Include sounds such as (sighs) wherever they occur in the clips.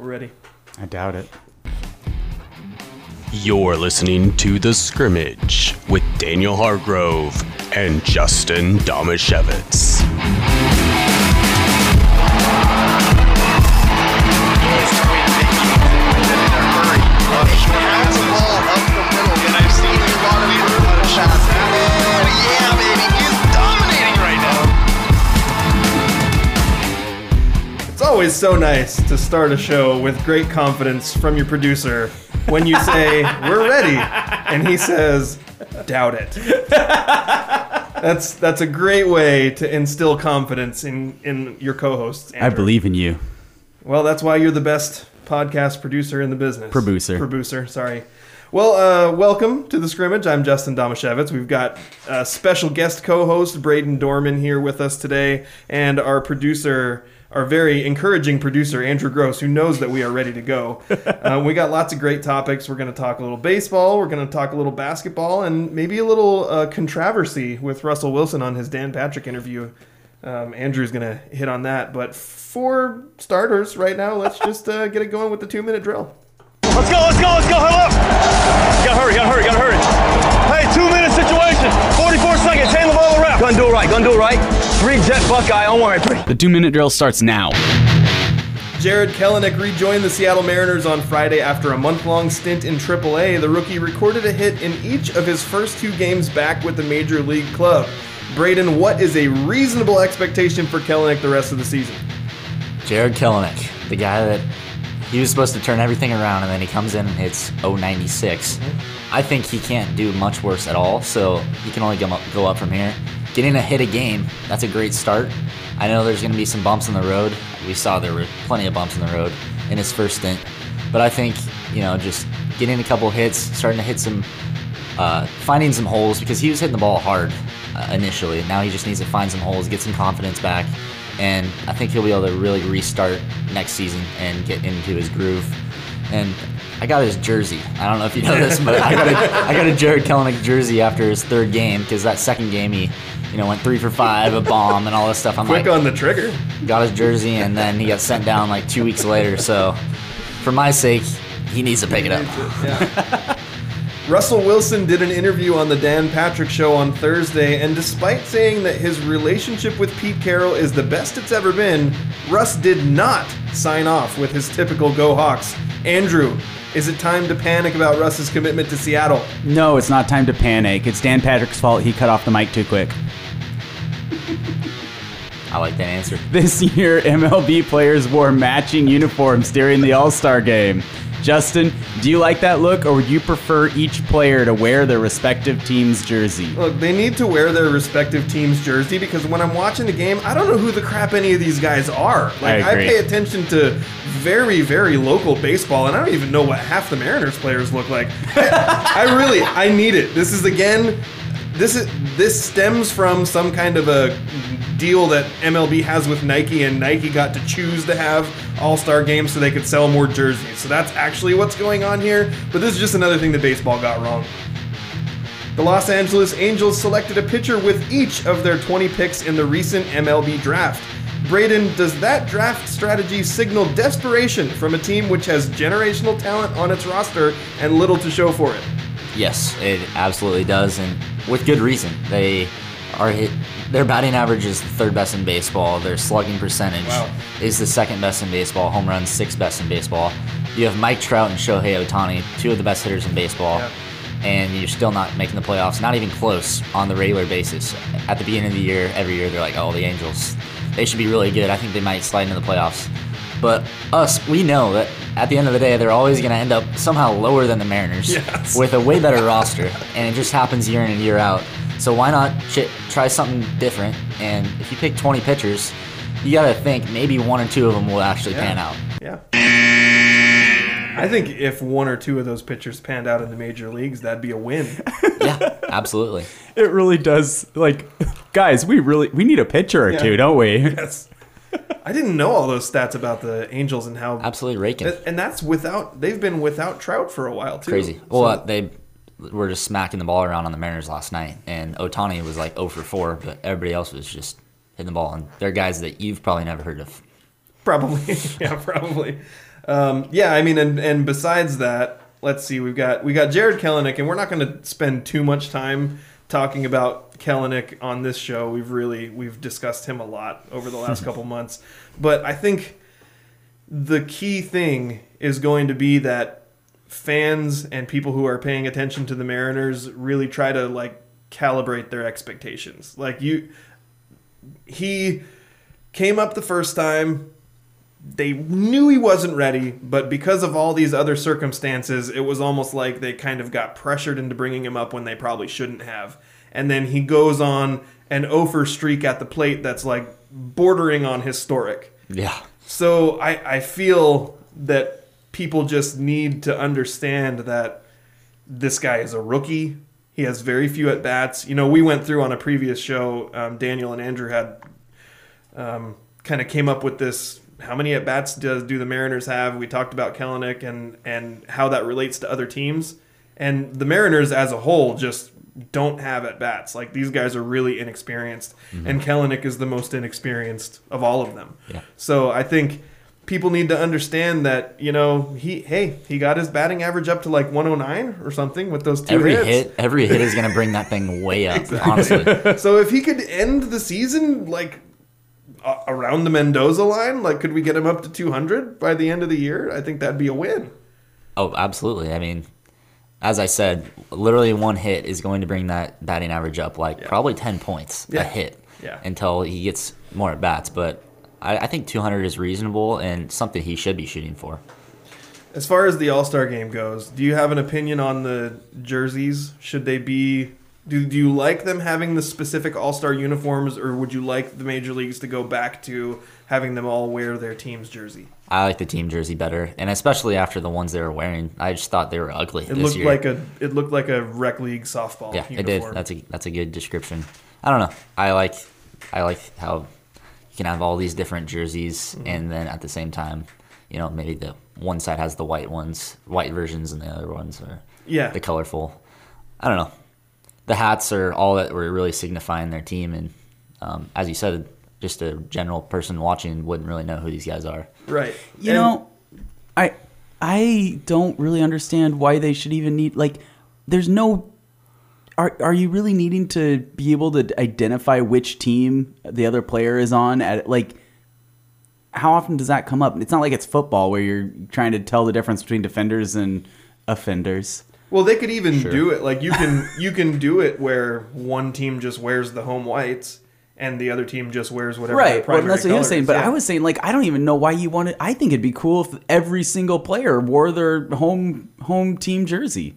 We're ready. I doubt it. You're listening to The Scrimmage with Daniel Hargrove and Justin Damasiewicz. Always so nice to start a show with great confidence from your producer when you say, We're ready. And he says, Doubt it. That's that's a great way to instill confidence in, in your co hosts. I believe in you. Well, that's why you're the best podcast producer in the business. Producer. Producer, sorry. Well, uh, welcome to the scrimmage. I'm Justin Damasiewicz. We've got a special guest co-host Braden Dohrmann here with us today, and our producer, our very encouraging producer Andrew Gross, who knows that we are ready to go. (laughs) uh, we got lots of great topics. We're going to talk a little baseball. We're going to talk a little basketball, and maybe a little uh, controversy with Russell Wilson on his Dan Patrick interview. Um, Andrew's going to hit on that, but for starters, right now, let's (laughs) just uh, get it going with the two-minute drill. Let's go, let's go, let's go, huddle up. Gotta hurry, gotta hurry, gotta hurry. Hey, two minute situation, 44 seconds, hand the ball around. Gonna do it right, gonna do it right. Three jet Buckeye, don't worry, three. The two minute drill starts now. Jarred Kelenic rejoined the Seattle Mariners on Friday after a month-long stint in AAA. The rookie recorded a hit in each of his first two games back with the major league club. Braden, what is a reasonable expectation for Kelenic the rest of the season? Jarred Kelenic, the guy that he was supposed to turn everything around and then he comes in and hits 096. Mm-hmm. I think he can't do much worse at all, so he can only go up from here. Getting a hit a game, that's a great start. I know there's going to be some bumps in the road. We saw there were plenty of bumps in the road in his first stint. But I think, you know, just getting a couple hits, starting to hit some, uh, finding some holes because he was hitting the ball hard uh, initially. Now he just needs to find some holes, get some confidence back, and I think he'll be able to really restart next season and get into his groove. And I got his jersey. I don't know if you know this, but I got a, I got a Jarred Kelenic jersey after his third game because that second game he, you know, went three for five, a bomb, and all this stuff. I'm Quick like, on the trigger. got his jersey, and then he got sent down like two weeks later. So, for my sake, he needs to pick it up. Yeah. (laughs) Russell Wilson did an interview on the Dan Patrick Show on Thursday, and despite saying that his relationship with Pete Carroll is the best it's ever been, Russ did not sign off with his typical Go Hawks. Andrew, is it time to panic about Russ's commitment to Seattle? No, it's not time to panic. It's Dan Patrick's fault he cut off the mic too quick. I like that answer. This year, MLB players wore matching uniforms during the All Star game. Justin, do you like that look, or would you prefer each player to wear their respective team's jersey? Look, they need to wear their respective team's jersey because when I'm watching the game, I don't know who the crap any of these guys are. Like, I, agree. pay attention to very, very local baseball, and I don't even know what half the Mariners players look like. (laughs) I really, I need it. This is again, this is this stems from some kind of a deal that MLB has with Nike, and Nike got to choose to have All Star games so they could sell more jerseys. So that's actually what's going on here. But this is just another thing that baseball got wrong. The Los Angeles Angels selected a pitcher with each of their 20 picks in the recent MLB draft. Braden, does that draft strategy signal desperation from a team which has generational talent on its roster and little to show for it? Yes, it absolutely does, and with good reason. They are hit. Their batting average is the third best in baseball. Their slugging percentage Wow. is the second best in baseball. Home runs sixth best in baseball. You have Mike Trout and Shohei Ohtani, two of the best hitters in baseball, Yeah. and you're still not making the playoffs. Not even close on the regular basis. At the beginning of the year, every year they're like, "Oh, the Angels, they should be really good. I think they might slide into the playoffs." But us, we know that at the end of the day, they're always going to end up somehow lower than the Mariners Yes. with a way better roster, and it just happens year in and year out. So why not ch- try something different? And if you pick 20 pitchers, you got to think maybe one or two of them will actually pan out. Yeah. I think if one or two of those pitchers panned out in the major leagues, that'd be a win. (laughs) Yeah, absolutely. It really does. Like, (laughs) guys, we really we need a pitcher or Yeah. two, don't we? (laughs) Yes. I didn't know all those stats about the Angels and how Absolutely raking. and that's without they've been without Trout for a while too. Crazy. So- Well, uh, they were just smacking the ball around on the Mariners last night, and Ohtani was like 0 for 4, but everybody else was just hitting the ball. And they're guys that you've probably never heard of. Probably, (laughs) yeah, probably. Um, yeah, I mean, and and besides that, let's see, we've got we got Jarred Kelenic, and we're not going to spend too much time talking about Kelenic on this show. We've really we've discussed him a lot over the last (laughs) couple months, but I think the key thing is going to be that fans and people who are paying attention to the Mariners really try to like calibrate their expectations. Like you he came up the first time they knew he wasn't ready, but because of all these other circumstances, it was almost like they kind of got pressured into bringing him up when they probably shouldn't have. And then he goes on an over streak at the plate that's like bordering on historic. Yeah. So I, I feel that people just need to understand that this guy is a rookie. He has very few at bats. You know, we went through on a previous show. Um, Daniel and Andrew had um, kind of came up with this. How many at bats does do the Mariners have? We talked about Kelenic and and how that relates to other teams. And the Mariners as a whole just don't have at bats. Like these guys are really inexperienced, mm-hmm. and Kelenic is the most inexperienced of all of them. Yeah. So I think people need to understand that you know he hey he got his batting average up to like 109 or something with those two Every hits. hit, every hit is gonna bring that thing way up. (laughs) Honestly, (laughs) So if he could end the season like a- around the Mendoza line, like could we get him up to 200 by the end of the year? I think that'd be a win. oh, absolutely. I mean, as I said, literally one hit is going to bring that batting average up like probably ten points Yeah. a hit. Yeah. Until he gets more at bats, but I, I think 200 is reasonable and something he should be shooting for. As far as the All Star game goes, do you have an opinion on the jerseys? Should they be? Do, do you like them having the specific All Star uniforms, or would you like the major leagues to go back to having them all wear their team's jersey? I like the team jersey better, and especially after the ones they were wearing. I just thought they were ugly It looked year. like a it looked like a rec league softball. yeah, uniform. it did. That's a that's a good description. I don't know. I like I like how you can have all these different jerseys, Mm-hmm. and then at the same time, you know, maybe the one side has the white ones, white versions, and the other ones are yeah. the colorful. I don't know. The hats are all that were really signifying their team, and um, as you said, just a general person watching wouldn't really know who these guys are. right. You And- know, I I don't really understand why they should even need like. There's no. Are are you really needing to be able to identify which team the other player is on at like? How often does that come up? It's not like it's football where you're trying to tell the difference between defenders and offenders. Well, they could even do it like you can you can do it where one team just wears the home whites and the other team just wears whatever. their Right. Well, that's what he was saying. is. But Yeah. I was saying, like, I don't even know why you wanted. I think it'd be cool if every single player wore their home home team jersey.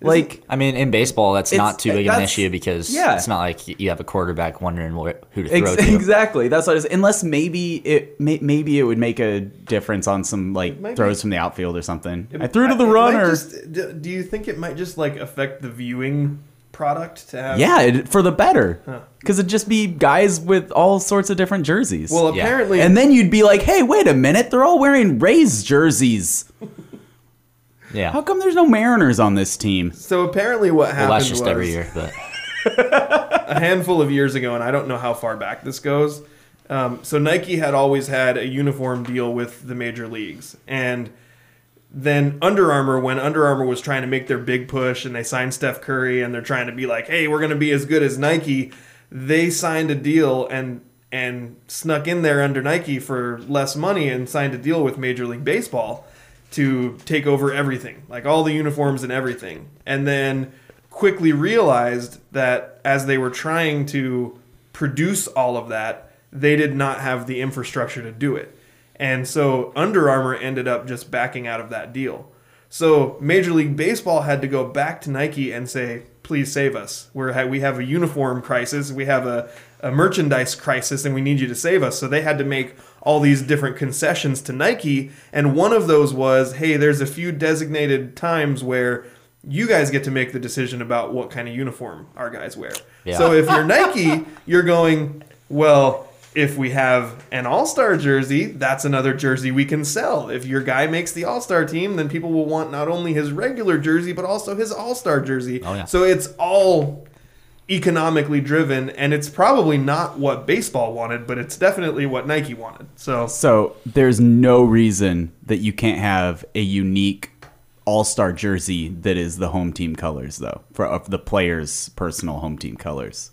Like, I mean, in baseball, that's not too big of an issue because yeah. it's not like you have a quarterback wondering wh- who to throw ex- to. (laughs) exactly. That's what I was. Unless maybe it may, maybe it would make a difference on some like throws be- from the outfield or something. It- I threw to the it runner. just- do do you think it might just like affect the viewing product to have? yeah, it, for the better. Because it'd just be guys with all sorts of different jerseys. Well, Yeah. apparently, and then you'd be like, hey, wait a minute, they're all wearing Rays jerseys. (laughs) Yeah. How come there's no Mariners on this team? so apparently what happened well, that's just was every year, but (laughs) a handful of years ago, and I don't know how far back this goes. Um, so Nike had always had a uniform deal with the major leagues, and then Under Armour, when Under Armour was trying to make their big push, and they signed Steph Curry, and they're trying to be like, "Hey, we're going to be as good as Nike," they signed a deal and and snuck in there under Nike for less money and signed a deal with Major League Baseball to take over everything, like all the uniforms and everything. And then quickly realized that as they were trying to produce all of that, they did not have the infrastructure to do it. And so Under Armour ended up just backing out of that deal. So Major League Baseball had to go back to Nike and say, "Please save us. We're we have a uniform crisis. We have a, a merchandise crisis, and we need you to save us." So they had to make all these different concessions to Nike, and one of those was, "Hey, there's a few designated times where you guys get to make the decision about what kind of uniform our guys wear." Yeah. So if you're Nike, you're going, "Well." If we have an All Star jersey, that's another jersey we can sell. If your guy makes the All Star team, then people will want not only his regular jersey but also his All Star jersey. Oh, yeah. So it's all economically driven, and it's probably not what baseball wanted, but it's definitely what Nike wanted. So So there's no reason that you can't have a unique all-star jersey that is the home team colors, though, for of the players' personal home team colors.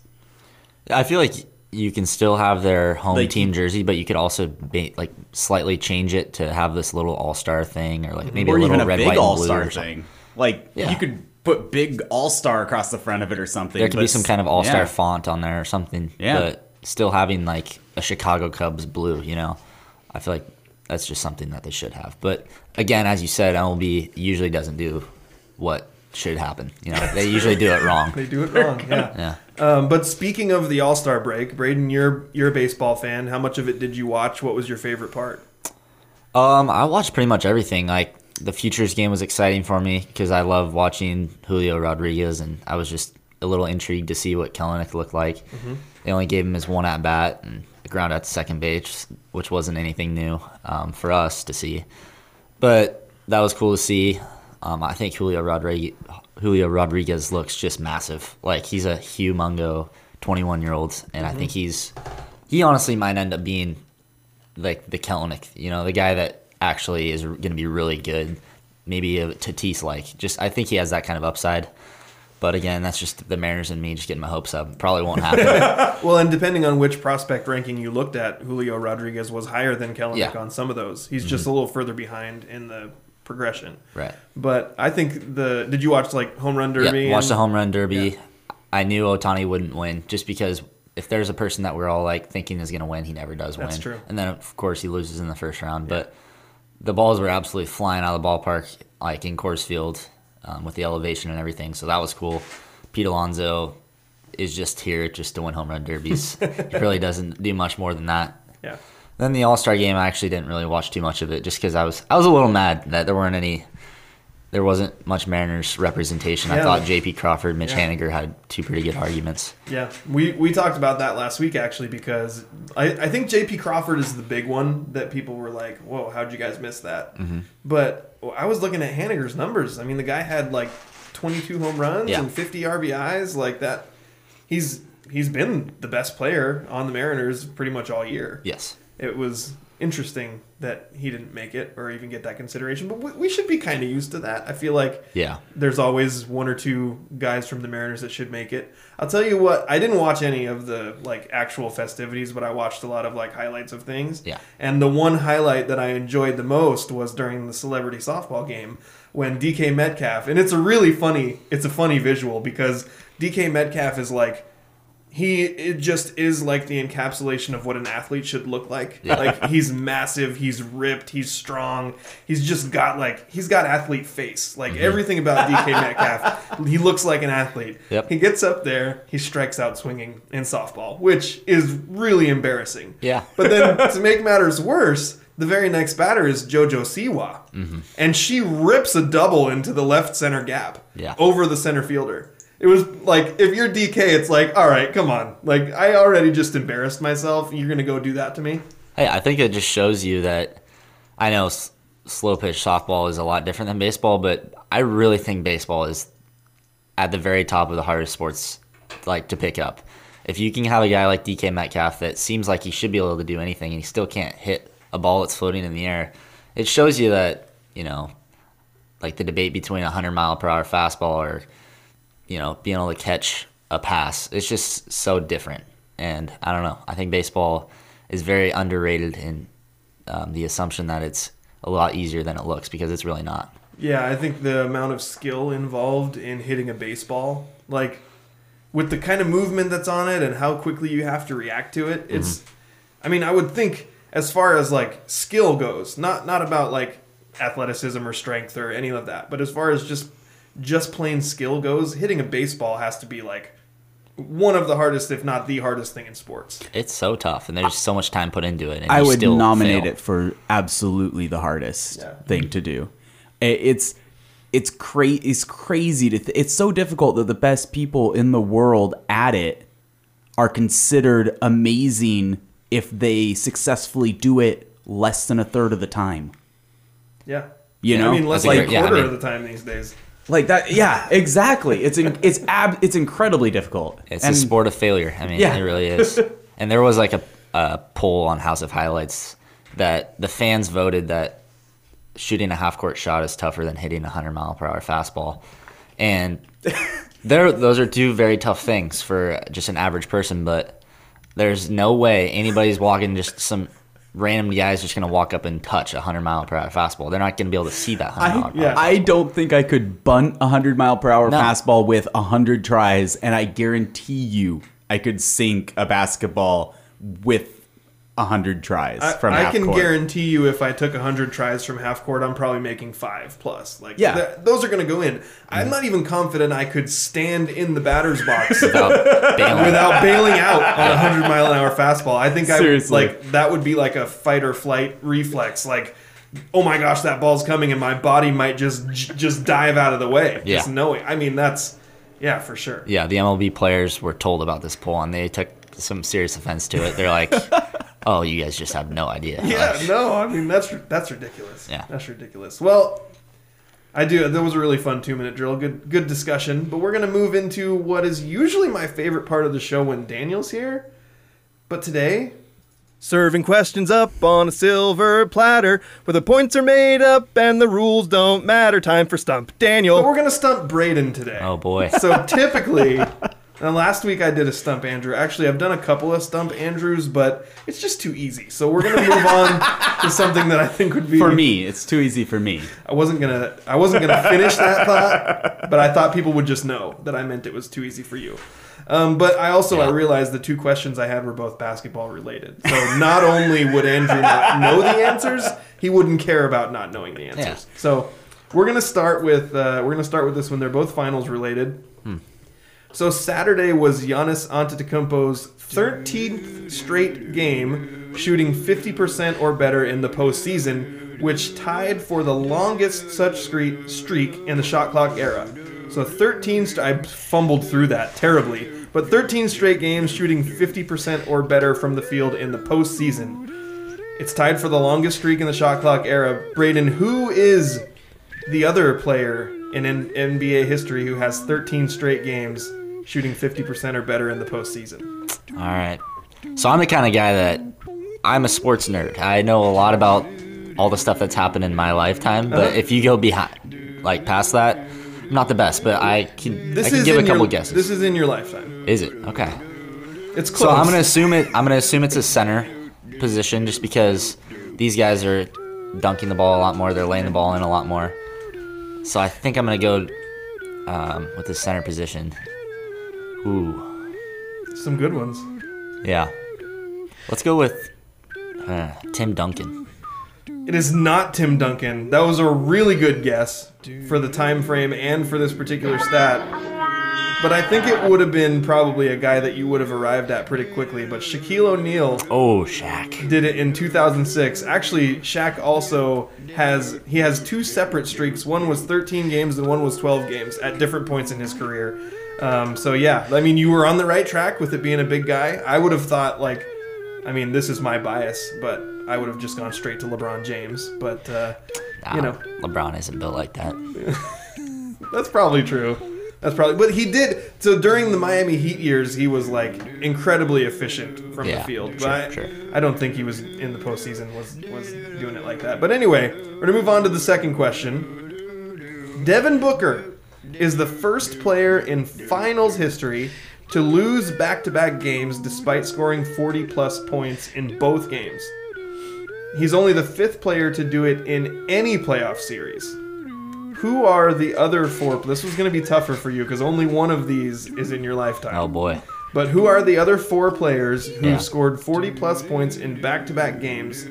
I feel like you can still have their home Like- team jersey, but you could also be, like slightly change it to have this little all star thing, or like maybe or a little a red, big white, and blue all-star thing. Like Yeah. you could put big all-star across the front of it or something. There could be some kind of all star yeah. font on there or something. Yeah. But still having like a Chicago Cubs blue, you know, I feel like that's just something that they should have. But again, as you said, MLB usually doesn't do what should happen. You know, they usually do it wrong. they do it wrong. Yeah. (laughs) Yeah. Um, but speaking of the All Star break, Braden, you're you're a baseball fan. How much of it did you watch? What was your favorite part? Um, I watched pretty much everything. Like the futures game was exciting for me because I love watching Julio Rodriguez, and I was just a little intrigued to see what Kelenic looked like. They only gave him his one at bat and a ground at second base, which wasn't anything new um, for us to see. But that was cool to see. Um, I think Julio Rodriguez, Julio Rodriguez looks just massive. Like he's a humongo 21 year old, and I think he's he honestly might end up being like the Kelenic, you know, the guy that actually is going to be really good. Maybe a Tatis like. Just I think he has that kind of upside. But again, that's just the Mariners and me just getting my hopes up. Probably won't happen. (laughs) Well, and depending on which prospect ranking you looked at, Julio Rodriguez was higher than Kelenic Yeah. on some of those. He's just a little further behind in the progression. right. But I think the did you watch like home run derby? Yeah, watch the home run derby. Yeah. I knew Ohtani wouldn't win just because if there's a person that we're all like thinking is going to win, he never does That's win. true. And then of course he loses in the first round. But the balls were absolutely flying out of the ballpark, like in Coors Field, um, with the elevation and everything. So that was cool. Pete Alonso is just here just to win home run derbies. (laughs) he really doesn't do much more than that. Yeah. Then the All Star game, I actually didn't really watch too much of it, just because I was I was a little mad that there weren't any, there wasn't much Mariners representation. I thought J.P. Crawford, Mitch Yeah. Haniger had two pretty good arguments. Yeah, we, we talked about that last week actually because I, I think J.P. Crawford is the big one that people were like, "Whoa, how'd you guys miss that?" Mm-hmm. But I was looking at Haniger's numbers. I mean, the guy had like 22 home runs Yeah. and 50 RBIs. Like that, he's he's been the best player on the Mariners pretty much all year. Yes, It was interesting that he didn't make it or even get that consideration, but we, we should be kind of used to that. I feel like yeah, there's always one or two guys from the Mariners that should make it. I'll tell you what, I didn't watch any of the like actual festivities, but I watched a lot of like highlights of things. Yeah. And the one highlight that I enjoyed the most was during the celebrity softball game when DK Metcalf, and it's a really funny, it's a funny visual because DK Metcalf is like he it just is like the encapsulation of what an athlete should look like. Yeah. Like he's massive, he's ripped, he's strong. He's just got like he's got athlete face. Like Mm-hmm. everything about DK (laughs) Metcalf, he looks like an athlete. Yep. He gets up there, he strikes out swinging in softball, which is really embarrassing. Yeah. (laughs) But then to make matters worse, the very next batter is JoJo Siwa, Mm-hmm. and she rips a double into the left center gap Yeah. over the center fielder. It was like if you're DK, it's like, all right, come on. Like I already just embarrassed myself. You're gonna go do that to me? Hey, I think it just shows you that I know s- slow pitch softball is a lot different than baseball, but I really think baseball is at the very top of the hardest sports like to pick up. If you can have a guy like DK Metcalf that seems like he should be able to do anything and he still can't hit a ball that's floating in the air, it shows you that, you know, like the debate between a 100 mile per hour fastball or, you know, being able to catch a pass, it's just so different. And I don't know. I think baseball is very underrated in um, the assumption that it's a lot easier than it looks because it's really not. Yeah, I think the amount of skill involved in hitting a baseball, like with the kind of movement that's on it and how quickly you have to react to it, it's I mean, I would think as far as like skill goes, not not about like athleticism or strength or any of that, but as far as just just plain skill goes, hitting a baseball has to be like one of the hardest, if not the hardest thing in sports. It's so tough, and there's so much time put into it. And I would still nominate fail. it for absolutely the hardest Yeah. thing to do. It's it's cra- it's crazy to th- it's so difficult that the best people in the world at it are considered amazing if they successfully do it less than a third of the time. Yeah. You know, I know? mean, less That's than a a great- yeah, I quarter mean- of the time these days. Like that, yeah, exactly. It's in, it's ab, it's incredibly difficult. It's And- a sport of failure. I mean, Yeah. it really is. (laughs) and there was like a, a poll on House of Highlights that the fans voted that shooting a half court shot is tougher than hitting a 100 mile per hour fastball. And (laughs) there, those are two very tough things for just an average person, but there's no way anybody's walking just some random guy's just going to walk up and touch a 100 mile per hour fastball. They're not going to be able to see that 100 mile I, per hour. I don't think I could bunt a hundred mile per hour No. fastball with a hundred tries, and I guarantee you, I could sink a basketball with a hundred tries I, from I can court. guarantee you, if I took hundred tries from half court, I'm probably making five plus. Like, Yeah. th- those are going to go in. I'm mm-hmm. not even confident I could stand in the batter's box (laughs) Without bailing. without bailing out on a hundred mile an hour fastball. I think I Seriously. like that would be like a fight or flight reflex. Like, oh my gosh, that ball's coming, and my body might just j- just dive out of the way. Yeah. Just knowing. I mean, that's yeah, for sure. Yeah, the MLB players were told about this poll and they took some serious offense to it. They're like, "Oh, you guys just have no idea." Yeah, Like, no, I mean that's that's ridiculous. Yeah. that's ridiculous. Well, I do. That was a really fun two minute drill. Good good discussion. But we're gonna move into what is usually my favorite part of the show when Daniel's here. But today, Serving questions up on a silver platter where the points are made up and the rules don't matter. Time for Stump Daniel. but Daniel. we're gonna stump Braden today. Oh boy. So typically, (laughs) and last week I did a stump Andrew. Actually, I've done a couple of stump Andrews, but it's just too easy. So we're gonna move on to something that I think would be For me, it's too easy for me. I wasn't gonna I wasn't gonna finish that thought, but I thought people would just know that I meant it was too easy for you. Um, but I also I realized the two questions I had were both basketball related. So not only would Andrew not know the answers, he wouldn't care about not knowing the answers. Yeah. So we're gonna start with uh, we're gonna start with this one. They're both finals related. So Saturday was Giannis Antetokounmpo's 13th straight game, shooting 50% or better in the postseason, which tied for the longest such streak in the shot clock era. So 13, st- I fumbled through that terribly, but 13 straight games shooting 50% or better from the field in the postseason. It's tied for the longest streak in the shot clock era. Braden, who is the other player in NBA history who has 13 straight games shooting 50% or better in the postseason. All right. So I'm the kind of guy that I'm a sports nerd. I know a lot about all the stuff that's happened in my lifetime, but Uh-huh. if you go behind, like past that, I'm not the best, but I can This I can give a couple your, guesses. This is in your lifetime. is it okay? It's close. So I'm gonna assume it. I'm gonna assume it's a center position, just because these guys are dunking the ball a lot more. They're laying the ball in a lot more. So I think I'm gonna go um, with the center position. Ooh, some good ones. yeah. Let's go with uh, Tim Duncan. It is not Tim Duncan. That was a really good guess for the time frame and for this particular stat. But I think it would have been probably a guy that you would have arrived at pretty quickly. But Shaquille O'Neal Oh, Shaq. did it in 2006. Actually, Shaq also has he has two separate streaks. One was 13 games and one was 12 games at different points in his career. Um, so yeah, I mean, you were on the right track with it being a big guy. I would have thought like, I mean, this is my bias, but I would have just gone straight to LeBron James. But uh, Nah, you know, LeBron isn't built like that. (laughs) that's probably true. That's probably, but he did. So during the Miami Heat years, he was like incredibly efficient from the Yeah, field. sure, but I, sure. I don't think he was in the postseason was was doing it like that. But anyway, we're gonna move on to the second question. Devin Booker is the first player in finals history to lose back-to-back games despite scoring 40 plus points in both games. He's only the fifth player to do it in any playoff series. Who are the other four? This was going to be tougher for you because only one of these is in your lifetime. Oh boy. But who are the other four players who Yeah. scored 40 plus points in back-to-back games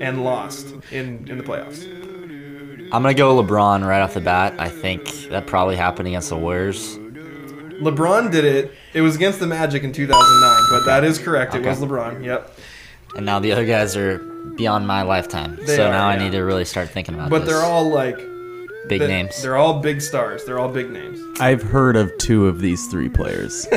and lost in in the playoffs? I'm gonna go LeBron right off the bat. I think that probably happened against the Warriors. LeBron did it. It was against the Magic in 2009, but that is correct. It Okay. was LeBron. Yep. And now the other guys are beyond my lifetime. They so are, now I yeah. need to really start thinking about this. But this. they're all like big they- names. They're all big stars. They're all big names. I've heard of two of these three players. (laughs)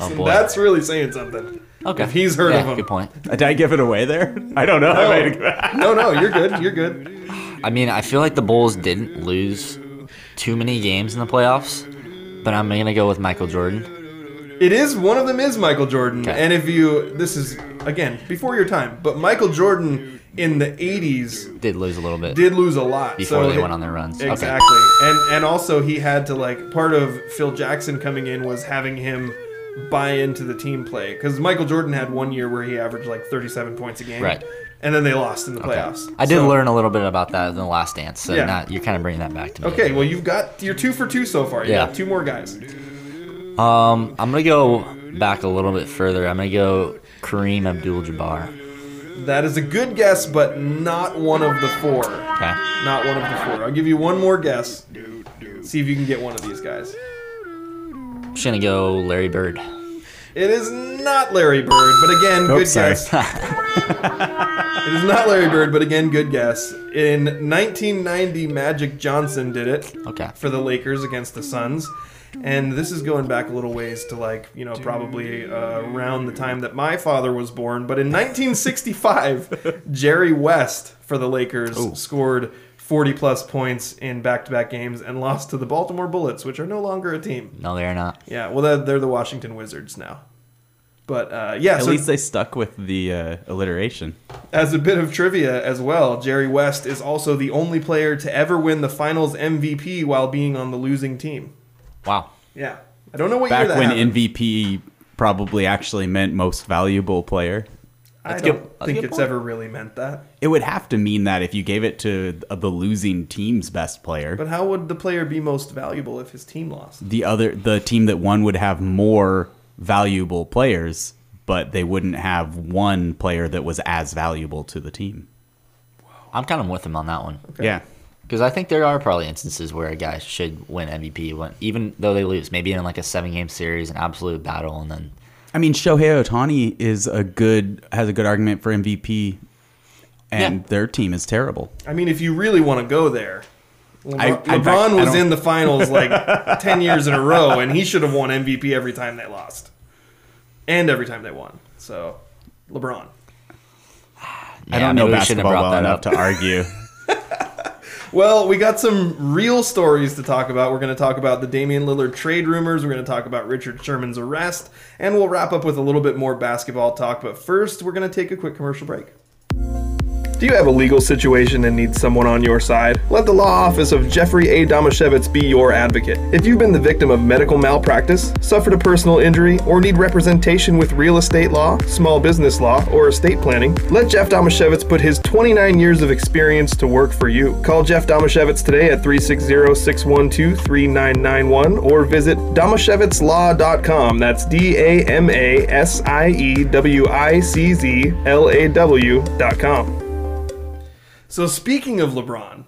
oh boy. That's really saying something. okay. if he's heard yeah, of 'em. Good point. Did I give it away there? (laughs) I don't know. I might have- No, no, you're good. You're good. (laughs) I mean, I feel like the Bulls didn't lose too many games in the playoffs, but I'm gonna go with Michael Jordan. It is one of them is Michael Jordan, Okay. and if you this is again before your time, but Michael Jordan in the '80s Did lose a little bit did lose a lot before so they it- went on their runs. Okay. Exactly, and and also he had to like part of Phil Jackson coming in was having him buy into the team play because Michael Jordan had one year where he averaged like 37 points a game, Right. And then they lost in the playoffs. I did So- learn a little bit about that in the last dance, so Yeah. not, you're kind of bringing that back to me. Okay, well you've got you're two for two so far. You Yeah. got two more guys. Um, I'm gonna go back a little bit further. I'm gonna go Kareem Abdul-Jabbar. That is a good guess, but not one of the four. Okay. Not one of the four. I'll give you one more guess. See if you can get one of these guys. I'm just gonna go Larry Bird. It is not Larry Bird, but again, good sorry. guess. (laughs) it is not Larry Bird, but again, good guess. In 1990, Magic Johnson did it Okay. for the Lakers against the Suns. And this is going back a little ways to like, you know, probably uh, around the time that my father was born. But in 1965, (laughs) Jerry West for the Lakers scored 40 plus points in back to back games and lost to the Baltimore Bullets, which are no longer a team. No, they are not. Yeah, well, they're, they're the Washington Wizards now. But uh, yeah, At so least they stuck with the uh, alliteration. as a bit of trivia as well, Jerry West is also the only player to ever win the Finals MVP while being on the losing team. Wow. Yeah, I don't know what year Back that when happened. MVP probably actually meant most valuable player. I That's don't good- a think it's point. ever really meant that. It would have to mean that if you gave it to the losing team's best player, But how would the player be most valuable if his team lost? the other the team that won would have more valuable players, but they wouldn't have one player that was as valuable to the team. I'm kind of with him on that one. Yeah. Because I think there are probably instances where a guy should win MVP, when, even though they lose. Maybe in like a seven game series, an absolute battle, and then I mean, Shohei Ohtani is a good has a good argument for MVP, and Yeah. their team is terrible. I mean, if you really want to go there, LeBron, I- I- LeBron I was in the finals like (laughs) 10 years in a row, and he should have won MVP every time they lost. And every time they won. So, LeBron. (sighs) I don't know maybe we shouldn't have basketball well enough to argue. (laughs) Well, we got some real stories to talk about. We're going to talk about the Damian Lillard trade rumors. We're going to talk about Richard Sherman's arrest. And we'll wrap up with a little bit more basketball talk. But first, we're going to take a quick commercial break. Do you have a legal situation and need someone on your side? Let the law office of Jeffrey A. Damasiewicz be your advocate. If you've been the victim of medical malpractice, suffered a personal injury, or need representation with real estate law, small business law, or estate planning, let Jeff Damasiewicz put his 29 years of experience to work for you. Call Jeff Damasiewicz today at 360-612-3991 or visit damasiewiczlaw.com. That's D-A-M-A-S-I-E-W-I-C-Z-L-A-W dot com. So speaking of LeBron,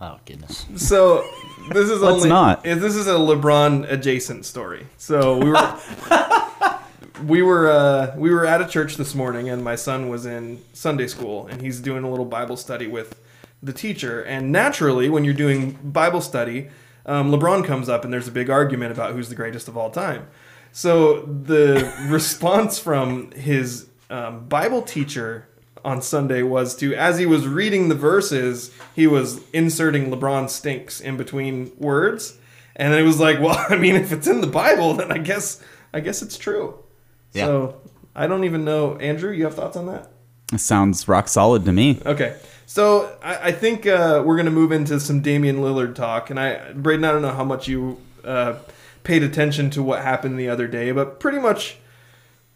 oh goodness, so this is Let's only not. This is a LeBron adjacent story. So we were (laughs) we were uh, we were at a church this morning, and my son was in Sunday school, and he's doing a little Bible study with the teacher. And naturally, when you're doing Bible study, um, LeBron comes up, and there's a big argument about who's the greatest of all time. So the (laughs) response from his um, Bible teacher on Sunday was to, as he was reading the verses, he was inserting LeBron stinks in between words, and it was like, (laughs) well, I mean, if it's in the Bible, then I guess I guess it's true. Yeah. So I don't even know, Andrew. You have thoughts on that? It sounds rock solid to me. Okay. So I, I think uh, we're going to move into some Damian Lillard talk. And I, Braden, I don't know how much you uh, paid attention to what happened the other day, but pretty much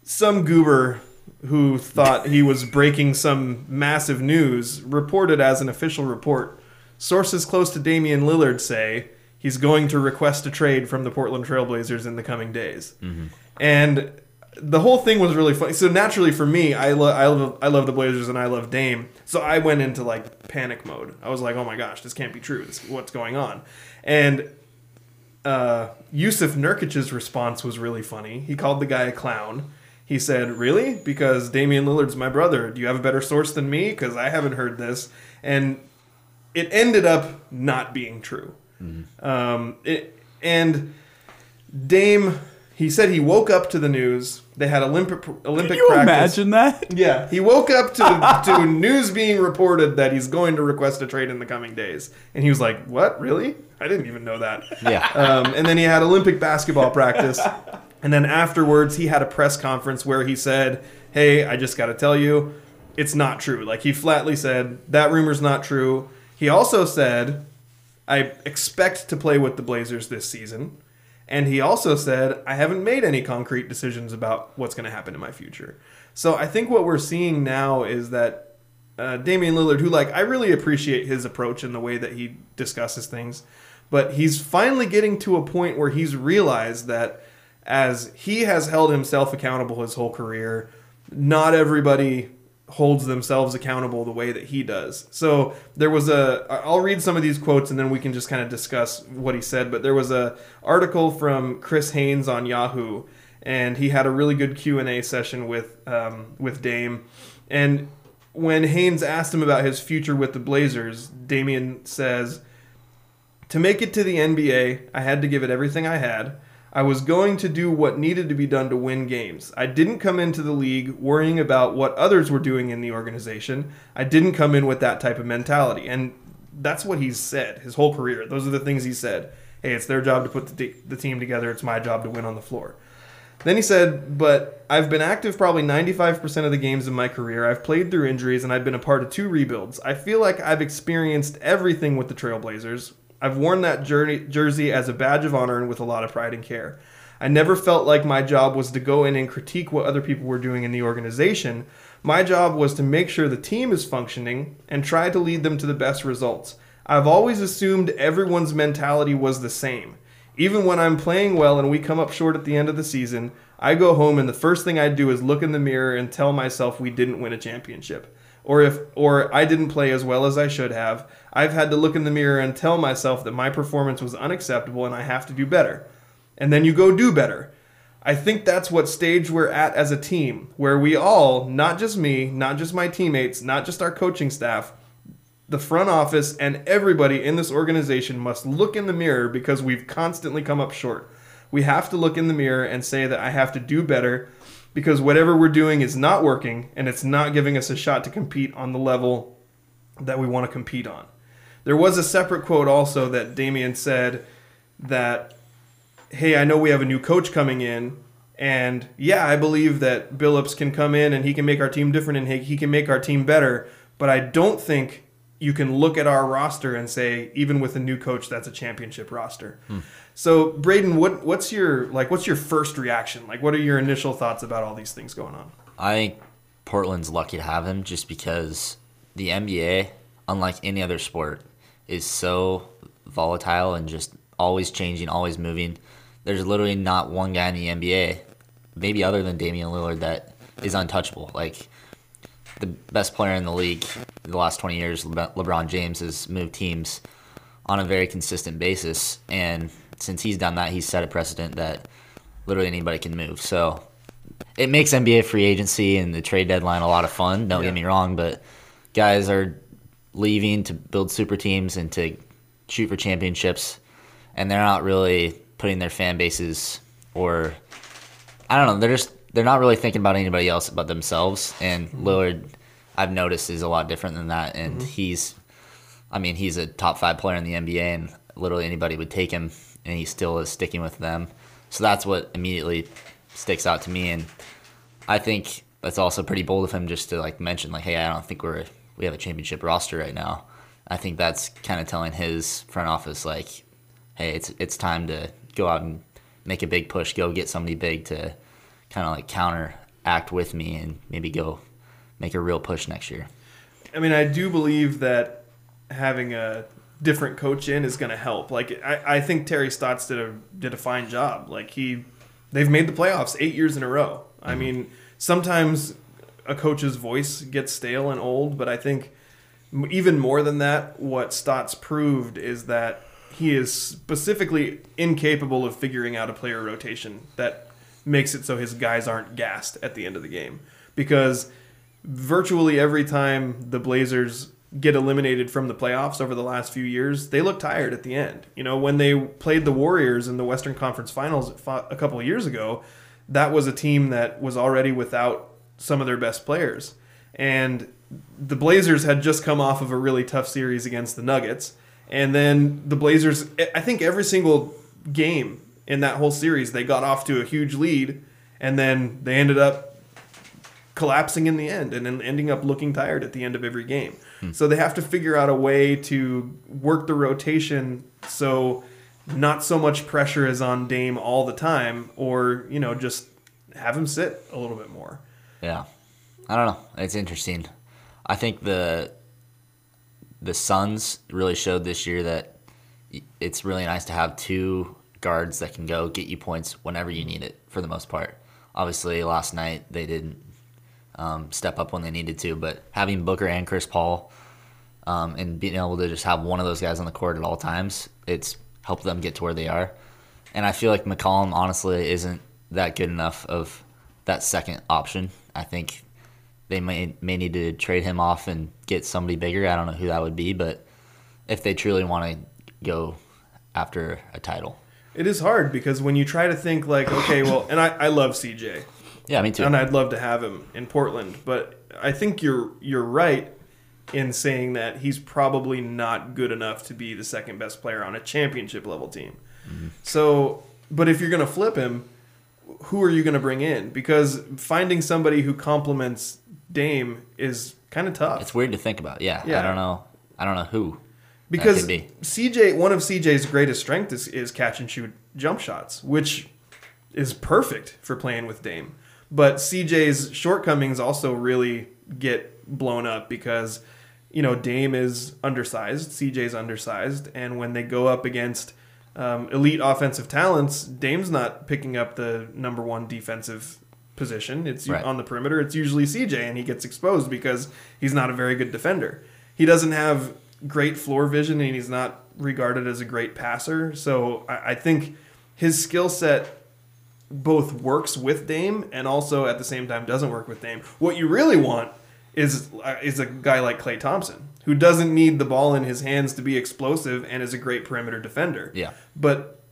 some goober who thought he was breaking some massive news reported as an official report. Sources close to Damian Lillard say he's going to request a trade from the Portland Trailblazers in the coming days. And the whole thing was really funny. So naturally for me, I love I love I love the Blazers and I love Dame. So I went into like panic mode. I was like, "Oh my gosh, this can't be true. This, what's going on?" And uh, Jusuf Nurkic's response was really funny. He called the guy a clown. He said, "Really? Because Damian Lillard's my brother. Do you have a better source than me? Because I haven't heard this." And it ended up not being true. Um, it, and Dame He said he woke up to the news. They had Olympic Olympic Can you practice. imagine that? Yeah, he woke up to (laughs) to news being reported that he's going to request a trade in the coming days, and he was like, "What? Really? I didn't even know that." Yeah. Um, and then he had Olympic basketball practice, (laughs) and then afterwards he had a press conference where he said, "Hey, I just got to tell you, it's not true." Like he flatly said that rumor's not true. He also said, "I expect to play with the Blazers this season." And he also said, I haven't made any concrete decisions about what's going to happen in my future. So I think what we're seeing now is that uh, Damian Lillard, who, like, I really appreciate his approach and the way that he discusses things, but he's finally getting to a point where he's realized that as he has held himself accountable his whole career, not everybody holds themselves accountable the way that he does. So there was a I'll read some of these quotes and then we can just kind of discuss what he said, but there was a article from Chris Haynes on Yahoo and he had a really good Q&A session with um, with Dame and when Haynes asked him about his future with the Blazers, Damian says, to make it to the NBA, I had to give it everything I had. I was going to do what needed to be done to win games. I didn't come into the league worrying about what others were doing in the organization. I didn't come in with that type of mentality. And that's what he's said his whole career. Those are the things he said. Hey, it's their job to put the, the team together. It's my job to win on the floor. Then he said, but I've been active probably 95% of the games in my career. I've played through injuries and I've been a part of two rebuilds. I feel like I've experienced everything with the Trailblazers. I've worn that jersey as a badge of honor and with a lot of pride and care. I never felt like my job was to go in and critique what other people were doing in the organization. My job was to make sure the team is functioning and try to lead them to the best results. I've always assumed everyone's mentality was the same. Even when I'm playing well and we come up short at the end of the season, I go home and the first thing I do is look in the mirror and tell myself we didn't win a championship. Or if or I didn't play as well as I should have. I've had to look in the mirror and tell myself that my performance was unacceptable and I have to do better. And then you go do better. I think that's what stage we're at as a team, where we all, not just me, not just my teammates, not just our coaching staff, the front office and everybody in this organization must look in the mirror because we've constantly come up short. We have to look in the mirror and say that I have to do better because whatever we're doing is not working and it's not giving us a shot to compete on the level that we want to compete on. There was a separate quote also that Damian said that, hey, I know we have a new coach coming in. And yeah, I believe that Billups can come in and he can make our team different and he, he can make our team better. But I don't think you can look at our roster and say, even with a new coach, that's a championship roster. Hmm. So, Braden, what what's your like? What's your first reaction? Like, what are your initial thoughts about all these things going on? I think Portland's lucky to have him just because the NBA, unlike any other sport, is so volatile and just always changing, always moving. There's literally not one guy in the NBA, maybe other than Damian Lillard, that is untouchable. Like the best player in the league the last 20 years, Le- LeBron James, has moved teams on a very consistent basis. And since he's done that, he's set a precedent that literally anybody can move. So it makes NBA free agency and the trade deadline a lot of fun. Don't Yeah. get me wrong, but guys are leaving to build super teams and to shoot for championships, and they're not really putting their fan bases or I don't know. They're just they're not really thinking about anybody else but themselves. And hmm. Lillard, I've noticed, is a lot different than that. And mm-hmm. he's, I mean, he's a top five player in the NBA, and literally anybody would take him, and he still is sticking with them. So that's what immediately sticks out to me. And I think that's also pretty bold of him just to like mention, like, hey, I don't think we're we have a championship roster right now. I think that's kind of telling his front office like, hey, it's it's time to go out and make a big push, go get somebody big to kind of like counteract with me and maybe go make a real push next year. I mean, I do believe that having a different coach in is going to help. Like, I, I think Terry Stotts did a did a fine job. Like he, they've made the playoffs eight years in a row. I mm-hmm. mean, sometimes a coach's voice gets stale and old, but I think even more than that, what Stotts proved is that he is specifically incapable of figuring out a player rotation that makes it so his guys aren't gassed at the end of the game because virtually every time the Blazers get eliminated from the playoffs over the last few years, they look tired at the end. You know, when they played the Warriors in the Western Conference Finals a couple years ago, that was a team that was already without some of their best players. And the Blazers had just come off of a really tough series against the Nuggets. And then the Blazers, I think every single game in that whole series, they got off to a huge lead. And then they ended up collapsing in the end and then ending up looking tired at the end of every game. Hmm. So they have to figure out a way to work the rotation so not so much pressure is on Dame all the time or, you know, just have him sit a little bit more. Yeah, I don't know. It's interesting. I think the the Suns really showed this year that it's really nice to have two guards that can go get you points whenever you need it. For the most part, obviously last night they didn't um, step up when they needed to, but having Booker and Chris Paul um, and being able to just have one of those guys on the court at all times, it's helped them get to where they are. And I feel like McCollum honestly isn't that good enough of that second option. I think they may may need to trade him off and get somebody bigger. I don't know who that would be, but if they truly want to go after a title, It is hard because when you try to think like, okay, well, and I, I love CJ. yeah, me too. and I'd love to have him in Portland. But I think you're you're right in saying that he's probably not good enough to be the second best player on a championship level team. Mm-hmm. So, but if you're going to flip him, who are you going to bring in? Because finding somebody who complements Dame is kind of tough. it's weird to think about. Yeah, Yeah. I don't know. I don't know who. because be. CJ, one of CJ's greatest strengths is, is catch and shoot jump shots, which is perfect for playing with Dame. But CJ's shortcomings also really get blown up because you know Dame is undersized, CJ's undersized, and when they go up against um, elite offensive talents, Dame's not picking up the number one defensive position. It's Right. on the perimeter. It's usually CJ, and he gets exposed because he's not a very good defender. He doesn't have great floor vision, and he's not regarded as a great passer. So I, I think his skill set both works with Dame and also at the same time doesn't work with Dame. What you really want is uh, is a guy like Klay Thompson who doesn't need the ball in his hands to be explosive and is a great perimeter defender. Yeah. But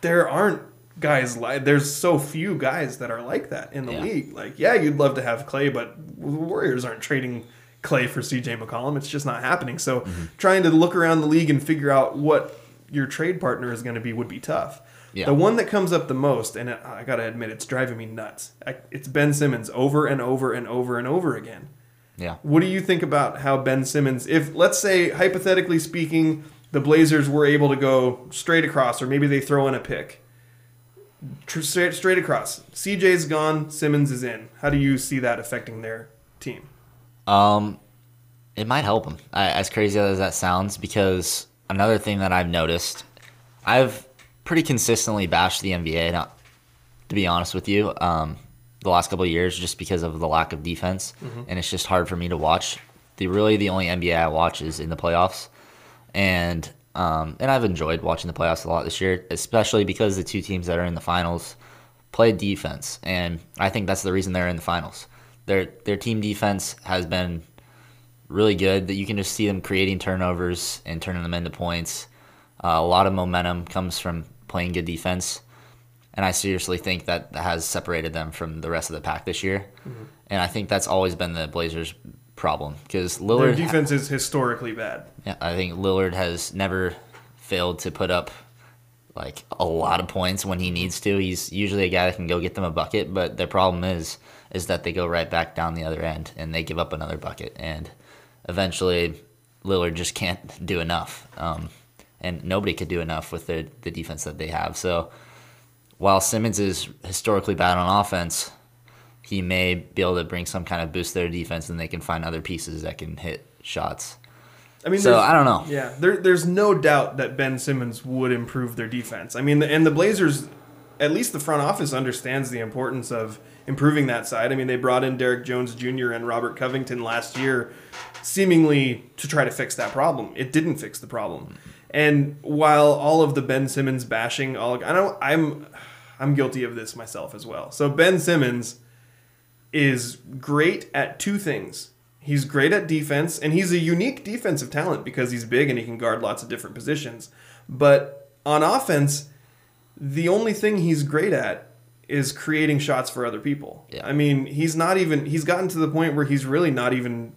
there aren't guys like there's so few guys that are like that in the Yeah. league. Like yeah, you'd love to have Klay, but the Warriors aren't trading Klay for CJ McCollum. It's just not happening. So Mm-hmm. trying to look around the league and figure out what your trade partner is going to be would be tough. Yeah. The one that comes up the most, and I gotta admit, it's driving me nuts. I- It's Ben Simmons over and over and over and over again. Yeah. What do you think about how Ben Simmons, if let's say hypothetically speaking, the Blazers were able to go straight across, or maybe they throw in a pick, straight straight across. CJ's gone, Simmons is in. How do you see that affecting their team? Um, it might help him. I, as crazy as that sounds, because another thing that I've noticed, I've pretty consistently bashed the NBA. Not to be honest with you, um, the last couple of years, just because of the lack of defense, and it's just hard for me to watch. The really the only NBA I watch is in the playoffs, and um, and I've enjoyed watching the playoffs a lot this year, especially because the two teams that are in the finals play defense, and I think that's the reason they're in the finals. Their their team defense has been really good. That you can just see them creating turnovers and turning them into points. Uh, a lot of momentum comes from playing good defense, and I seriously think that has separated them from the rest of the pack this year. And I think that's always been the Blazers' problem because Their Lillard. defense is historically bad. Yeah, I think Lillard has never failed to put up like a lot of points when he needs to. He's usually a guy that can go get them a bucket, but their problem is is that they go right back down the other end and they give up another bucket, and eventually Lillard just can't do enough. Um, and nobody could do enough with the the defense that they have. So while Simmons is historically bad on offense, he may be able to bring some kind of boost to their defense, and they can find other pieces that can hit shots. I mean, So, I don't know. Yeah, there, there's no doubt that Ben Simmons would improve their defense. I mean, and the Blazers, at least the front office understands the importance of improving that side. I mean, they brought in Derrick Jones Jr. and Robert Covington last year, seemingly to try to fix that problem. It didn't fix the problem. And while all of the Ben Simmons bashing, all I know, I'm, I'm guilty of this myself as well. So Ben Simmons is great at two things. He's great at defense, and he's a unique defensive talent because he's big and he can guard lots of different positions. But on offense, the only thing he's great at is creating shots for other people. Yeah. I mean, he's not even he's gotten to the point where he's really not even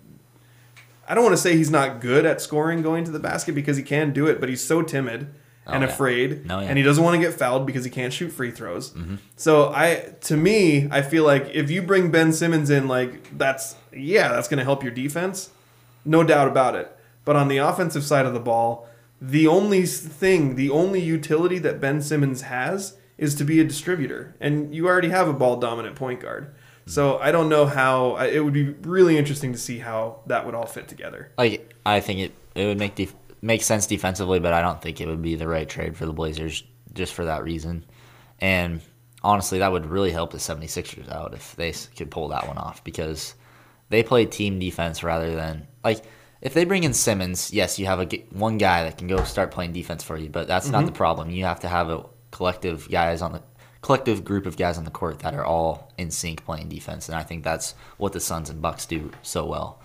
I don't want to say he's not good at scoring going to the basket because he can do it, but he's so timid oh, and yeah. afraid No, yeah. and he doesn't want to get fouled because he can't shoot free throws. Mm-hmm. So I to me, I feel like if you bring Ben Simmons in like that's yeah, that's going to help your defense. No doubt about it. But on the offensive side of the ball, the only thing, the only utility that Ben Simmons has is to be a distributor. And you already have a ball dominant point guard. So I don't know how I- it would be really interesting to see how that would all fit together. Like I think it it would make def- make sense defensively, but I don't think it would be the right trade for the Blazers just for that reason. And honestly, that would really help the 76ers out if they could pull that one off because they play team defense rather than like if they bring in Simmons, yes, you have a one guy that can go start playing defense for you, but that's not the mm-hmm. problem. You have to have a collective guys on the collective group of guys on the court that are all in sync playing defense, and I think that's what the Suns and Bucks do so well.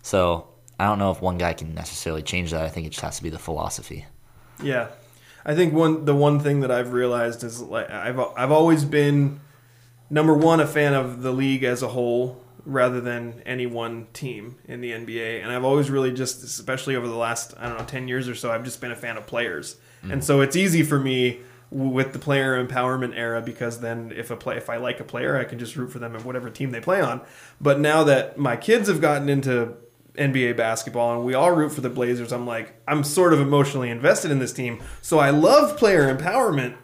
So I don't know if one guy can necessarily change that. I think it just has to be the philosophy. Yeah, I think one the one thing that I've realized is like I've I've always been number one a fan of the league as a whole rather than any one team in the NBA, and I've always really just especially over the last I don't know ten years or so I've just been a fan of players, and mm. so it's easy for me with the player empowerment era because then if a play if I like a player I can just root for them in whatever team they play on. But now that my kids have gotten into NBA basketball and we all root for the Blazers, I'm like, I'm sort of emotionally invested in this team. So I love player empowerment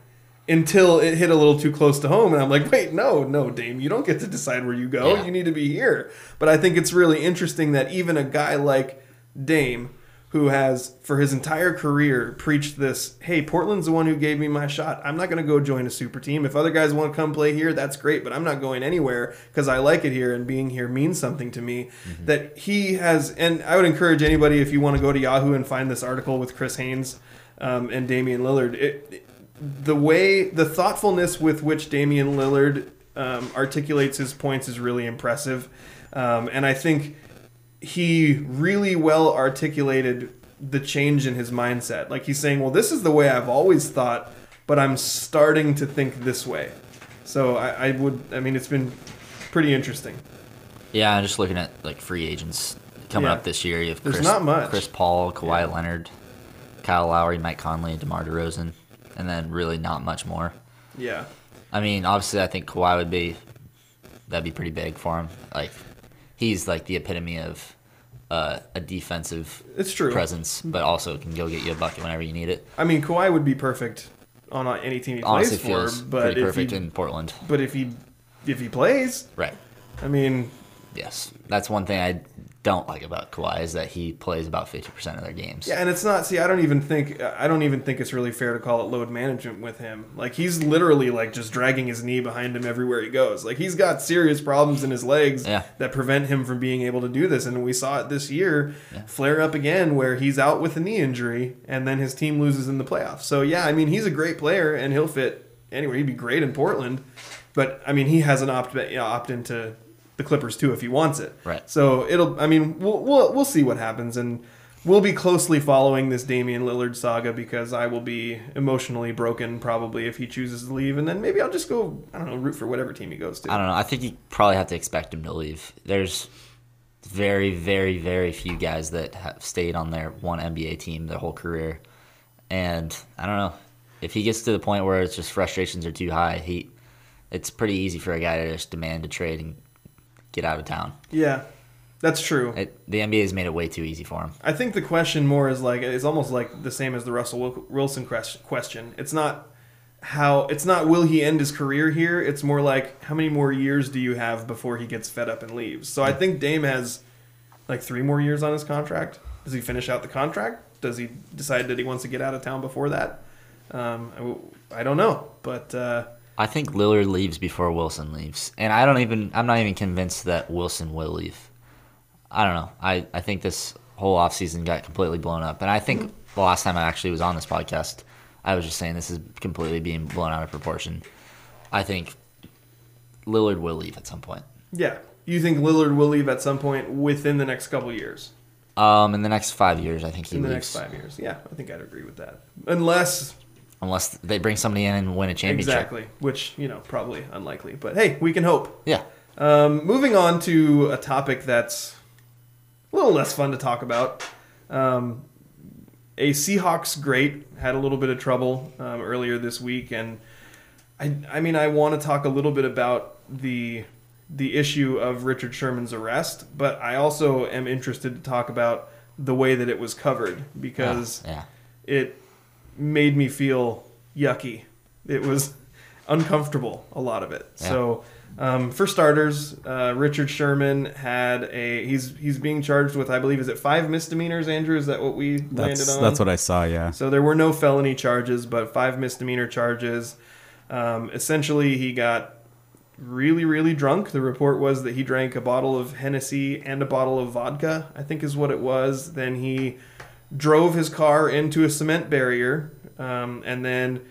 until it hit a little too close to home. And I'm like, wait, no, no, Dame, you don't get to decide where you go. Yeah. You need to be here. But I think it's really interesting that even a guy like Dame, who has for his entire career preached this hey portland's the one who gave me my shot. I'm not going to go join a super team. If other guys want to come play here that's great but i'm not going anywhere because i like it here and being here means something to me. That he has and i would encourage anybody if you want to go to yahoo and find this article with chris haynes um, and damian lillard it, it- the way the thoughtfulness with which damian lillard um, articulates his points is really impressive. Um, and i think he really well articulated the change in his mindset. Like he's saying, "Well, this is the way I've always thought, but I'm starting to think this way." So I, I would, I mean, it's been pretty interesting. Yeah, I'm just looking at like free agents coming Yeah. up this year. You have There's Chris, not much. Chris Paul, Kawhi Leonard, Kyle Lowry, Mike Conley, DeMar DeRozan, and then really not much more. Yeah, I mean, obviously, I think Kawhi would be that'd be pretty big for him. Like, he's like the epitome of uh, a defensive It's true. presence, but also can go get you a bucket whenever you need it. I mean, Kawhi would be perfect on uh, any team he Honestly, plays for, but if perfect he, in Portland. but if he if he plays, Right. I mean, Yes, that's one thing I don't like about Kawhi is that he plays about fifty percent of their games. Yeah, and it's not. See, I don't even think I don't even think it's really fair to call it load management with him. Like he's literally like just dragging his knee behind him everywhere he goes. Like he's got serious problems in his legs Yeah. that prevent him from being able to do this. And we saw it this year flare up again, where he's out with a knee injury, and then his team loses in the playoffs. So yeah, I mean he's a great player, and he'll fit anywhere. He'd be great in Portland, but I mean he has an opt you know, opt into the Clippers too if he wants it. Right. So it'll. I mean, we'll we'll, we'll see what happens, and we'll be closely following this Damian Lillard saga because I will be emotionally broken probably if he chooses to leave, and then maybe I'll just go. I don't know, root for whatever team he goes to. I don't know. I think you probably have to expect him to leave. There's very, very, very few guys that have stayed on their one NBA team their whole career, and I don't know if he gets to the point where it's just frustrations are too high. He, it's pretty easy for a guy to just demand a trade and get out of town. Yeah, that's true. It, the NBA has made it way too easy for him. I think the question more is like it's almost like the same as the Russell Wilson question. It's not how it's not will he end his career here. It's more like how many more years do you have before he gets fed up and leaves. So I think Dame has like three more years on his contract. Does he finish out the contract? Does he decide that he wants to get out of town before that? Um, I I, don't know, but uh, I think Lillard leaves before Wilson leaves, and I don't even. I'm not even convinced that Wilson will leave. I don't know. I, I think this whole offseason got completely blown up, and I think the last time I actually was on this podcast, I was just saying this is completely being blown out of proportion. I think Lillard will leave at some point. yeah, you think Lillard will leave at some point within the next couple years? Um, in the next five years, I think he In the leaves. next five years, yeah, I think I'd agree with that. Unless Unless they bring somebody in and win a championship. exactly, which you know probably unlikely, but hey, we can hope. Yeah. Um, moving on to a topic that's a little less fun to talk about. Um, a Seahawks great had a little bit of trouble um, earlier this week, and I, I mean, I want to talk a little bit about the the issue of Richard Sherman's arrest, but I also am interested to talk about the way that it was covered because Yeah. it made me feel yucky. It was uncomfortable, a lot of it. Yeah. So, um, for starters, uh, Richard Sherman had a he's he's being charged with I believe is it five misdemeanors. Andrew, is that what we landed That's on? that's what I saw. Yeah. So there were no felony charges, but five misdemeanor charges. Um, essentially, he got really, really drunk. The report was that he drank a bottle of Hennessy and a bottle of vodka, I think is what it was. Then he drove his car into a cement barrier um, and then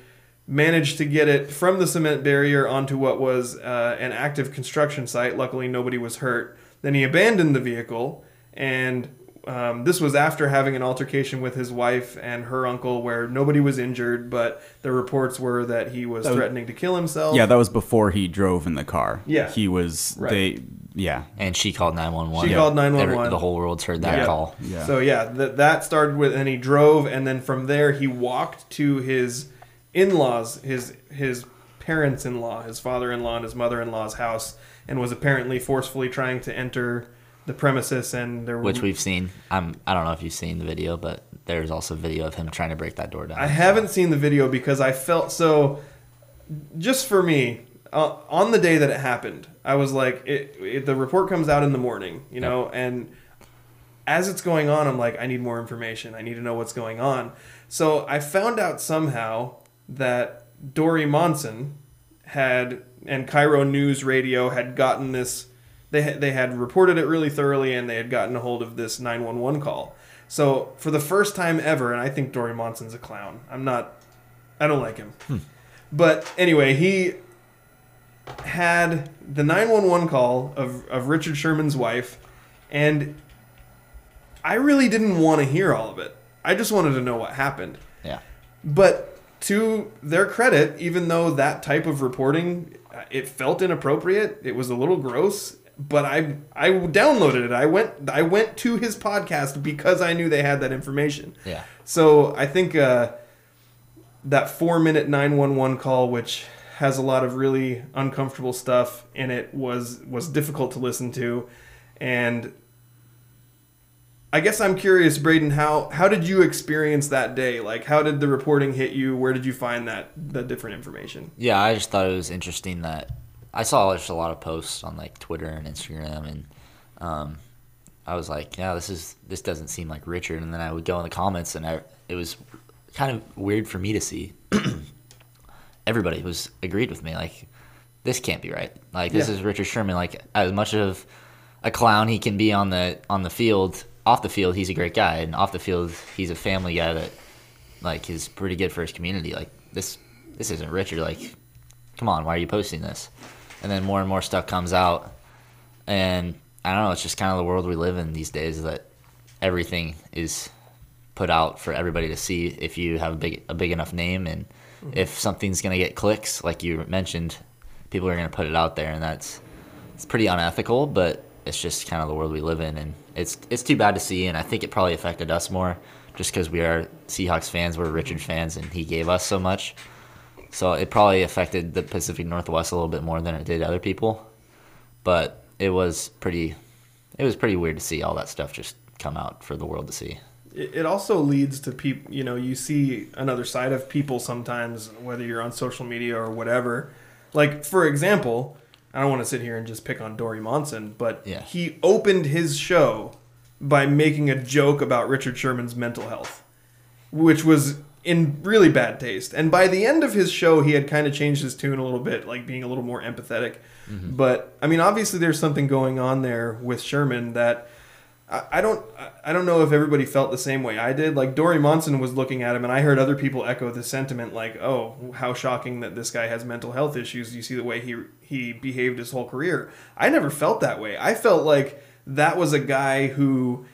managed to get it from the cement barrier onto what was uh, an active construction site. Luckily, nobody was hurt. Then he abandoned the vehicle, and um, this was after having an altercation with his wife and her uncle, where nobody was injured, but the reports were that he was was- threatening to kill himself. Yeah, that was before he drove in the car. Yeah. He was Right. they yeah. And she called 911. She called 911. The whole world's heard that Yeah. call. Yeah. So yeah, that that started with, and he drove, and then from there he walked to his in-laws, his his parents-in-law, his father-in-law, and his mother-in-law's house, and was apparently forcefully trying to enter the premises. And there were Which we've seen. I'm, I don't know if you've seen the video, but there's also video of him trying to break that door down. I haven't seen the video because I felt so. Just for me, uh, on the day that it happened, I was like, it, it, the report comes out in the morning, you know, and as it's going on, I'm like, I need more information. I need to know what's going on. So I found out somehow that Dori Monson had and KIRO News Radio had gotten this. They had, they had reported it really thoroughly, and they had gotten a hold of this 911 call. So for the first time ever, and I think Dori Monson's a clown. I'm not. I don't like him. But anyway, he had the 911 call of, of Richard Sherman's wife, and I really didn't want to hear all of it. I just wanted to know what happened. Yeah. But to their credit, even though that type of reporting, it felt inappropriate. It was a little gross. But I I downloaded it. I went I went to his podcast because I knew they had that information. Yeah. So I think uh, that four minute nine one one call, which has a lot of really uncomfortable stuff in it, was was difficult to listen to, and I guess I'm curious, Braden, how how did you experience that day? Like, how did the reporting hit you? Where did you find that the different information? Yeah, I just thought it was interesting that I saw just a lot of posts on like Twitter and Instagram, and um, I was like, yeah, this is this doesn't seem like Richard. And then I would go in the comments, and I, it was kind of weird for me to see. (clears throat) Everybody was agreed with me, like this can't be right. Like this Yeah. is Richard Sherman. Like as much of a clown he can be on the on the field, off the field he's a great guy, and off the field he's a family guy that like is pretty good for his community. Like this this isn't Richard. Like come on, why are you posting this? And then more and more stuff comes out, and I don't know. It's just kind of the world we live in these days that everything is put out for everybody to see if you have a big a big enough name and if something's gonna get clicks, like you mentioned, people are gonna put it out there, and that's it's pretty unethical, but it's just kind of the world we live in, and it's it's too bad to see, and I think it probably affected us more just because we are Seahawks fans, we're Richard fans, and he gave us so much. So it probably affected the Pacific Northwest a little bit more than it did other people. But it was pretty it was pretty weird to see all that stuff just come out for the world to see. It also leads to people, you know, you see another side of people sometimes, whether you're on social media or whatever. Like, for example, I don't want to sit here and just pick on Dori Monson, but Yeah. he opened his show by making a joke about Richard Sherman's mental health, which was in really bad taste. And by the end of his show, he had kind of changed his tune a little bit, like being a little more empathetic. Mm-hmm. But I mean, obviously, there's something going on there with Sherman that I, don't I don't know if everybody felt the same way I did. Like Dori Monson was looking at him, and I heard other people echo the sentiment, like, "Oh, how shocking that this guy has mental health issues." You see the way he he behaved his whole career. I never felt that way. I felt like that was a guy who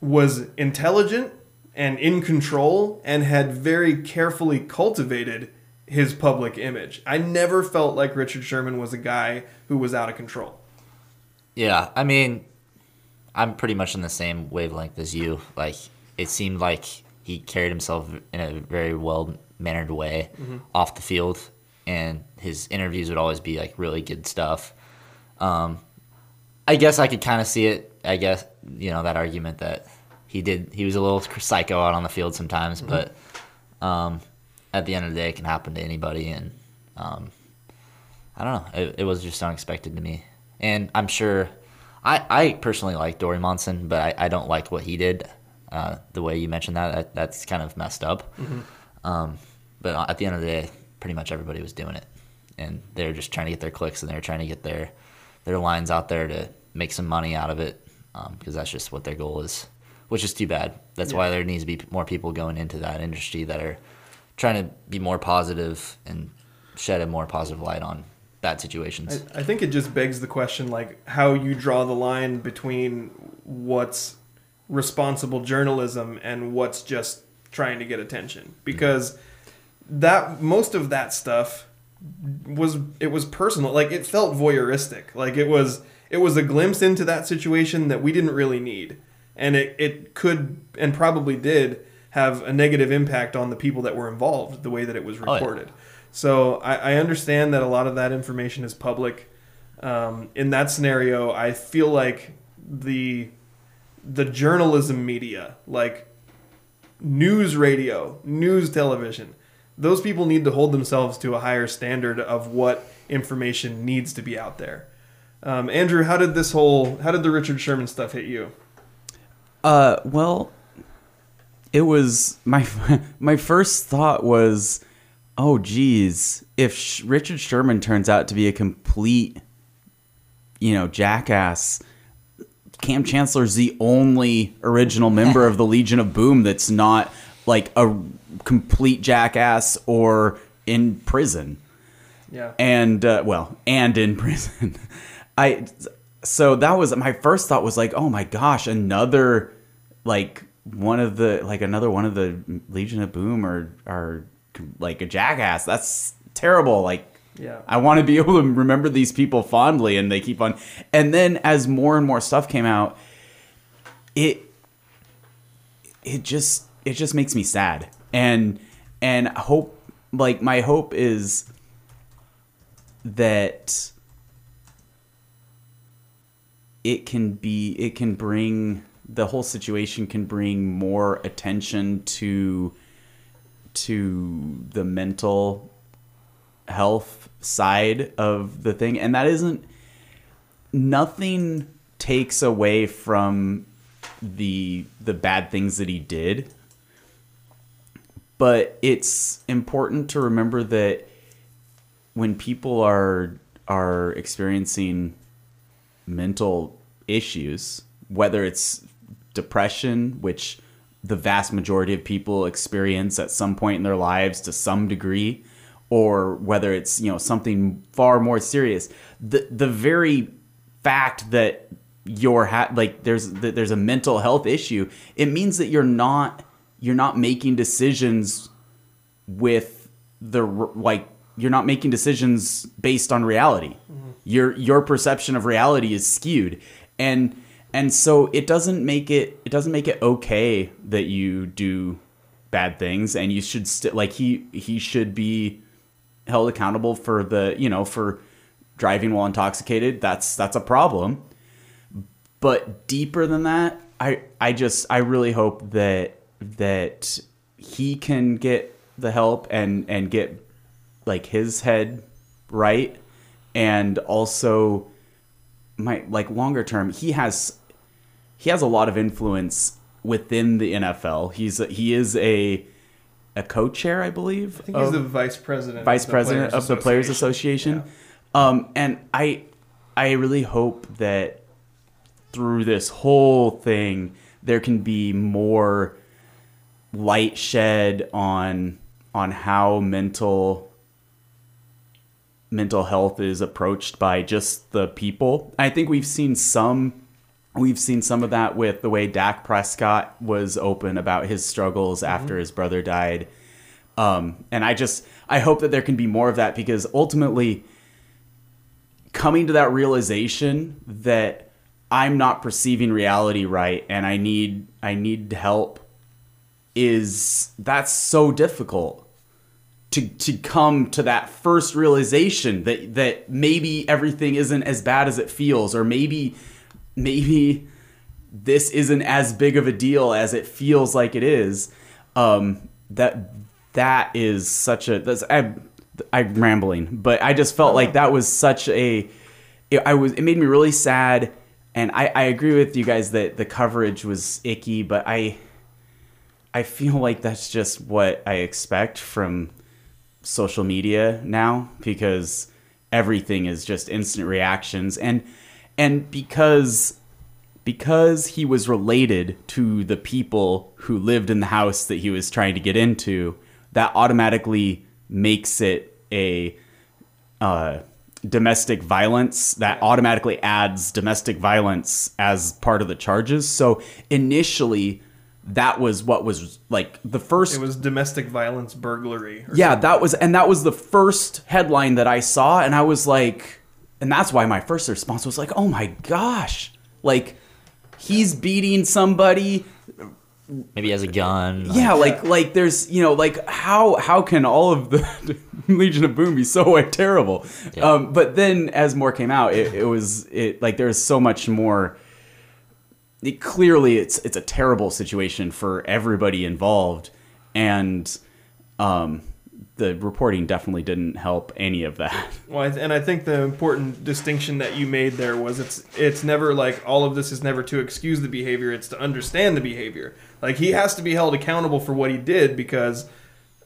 was intelligent and in control and had very carefully cultivated his public image. I never felt like Richard Sherman was a guy who was out of control. Yeah, I mean, I'm pretty much in the same wavelength as you. Like, it seemed like he carried himself in a very well mannered way off the field, and his interviews would always be like really good stuff. Um, I guess I could kind of see it. I guess you know that argument that he did. He was a little psycho out on the field sometimes, but um, at the end of the day, it can happen to anybody, and um, I don't know. It, it was just unexpected to me, and I'm sure. I, I personally like Dori Monson, but I, I don't like what he did. Uh, the way you mentioned that, that that's kind of messed up. Um, but at the end of the day, pretty much everybody was doing it, and they're just trying to get their clicks and they're trying to get their their lines out there to make some money out of it because that's just what their goal is, which is too bad. That's why there needs to be more people going into that industry that are trying to be more positive and shed a more positive light on bad situations. I, I think it just begs the question like how you draw the line between what's responsible journalism and what's just trying to get attention. Because that most of that stuff was it was personal. Like it felt voyeuristic. Like it was it was a glimpse into that situation that we didn't really need. And it, it could and probably did have a negative impact on the people that were involved the way that it was Oh, yeah. So I, I understand that a lot of that information is public um, in that scenario i feel like the the journalism media like news radio, news television. Those people need to hold themselves to a higher standard of what information needs to be out there. Um, Andrew, how did this whole, how did the Richard Sherman stuff hit you? Uh, well, it was my (laughs) my first thought was, oh geez, if Sh- Richard Sherman turns out to be a complete, you know, jackass, Kam Chancellor's the only original (laughs) member of the Legion of Boom that's not like a complete jackass or in prison Yeah. and uh, well, and in (laughs) prison. I so that was my first thought was like, oh my gosh, another like one of the like another one of the Legion of Boom or or like a jackass. That's terrible. Like Yeah. I want to be (laughs) able to remember these people fondly, and they keep on. And then as more and more stuff came out, it it just it just makes me sad and and hope like my hope is that it can be it can bring the whole situation can bring more attention to to the mental health side of the thing. And that isn't nothing takes away from the the bad things that he did. But it's important to remember that when people are are experiencing mental issues whether it's depression which the vast majority of people experience at some point in their lives to some degree or whether it's you know something far more serious. The the very fact that you're ha- like there's that there's a mental health issue it means that you're not you're not making decisions with the like you're not making decisions based on reality. Mm-hmm. Your your perception of reality is skewed. And and so it doesn't make it it doesn't make it okay that you do bad things and you should st- like he he should be held accountable for the you know for driving while intoxicated. That's that's a problem. But deeper than that i i just i really hope that that he can get the help and and get like his head right. And also my like longer term he has he has a lot of influence within the NFL he's a, he is a a co-chair I believe I think he's the vice president. vice of the president of the Players Association. Association. Um, and I, I really hope that through this whole thing there can be more light shed on on how mental mental health is approached by just the people. I think we've seen some we've seen some of that with the way Dak Prescott was open about his struggles after his brother died. Um, and I just I hope that there can be more of that because ultimately coming to that realization that I'm not perceiving reality right and I need I need help is that's so difficult to to come to that first realization that that maybe everything isn't as bad as it feels or maybe maybe this isn't as big of a deal as it feels like it is. Um that that is such a that's I, i'm rambling but i just felt like that was such a it, i was it made me really sad. And i i agree with you guys that the coverage was icky but i I feel like that's just what I expect from social media now because everything is just instant reactions. And and because because he was related to the people who lived in the house that he was trying to get into that automatically makes it a uh, domestic violence that automatically adds domestic violence as part of the charges so initially that was what was like the first It was domestic violence burglary. or yeah, that was and that was the first headline that I saw and I was like and that's why my first response was like, "Oh my gosh." Like he's beating somebody. Maybe he has a gun. Yeah, like like there's, you know, like how how can all of the (laughs) Legion of Boom be so terrible? Yeah. Um but then as more came out, it, it was it like there's so much more it, clearly it's it's a terrible situation for everybody involved and um the reporting definitely didn't help any of that. (laughs) Well, and I think the important distinction that you made there was it's it's never like all of this is never to excuse the behavior; it's to understand the behavior. Like he has to be held accountable for what he did because,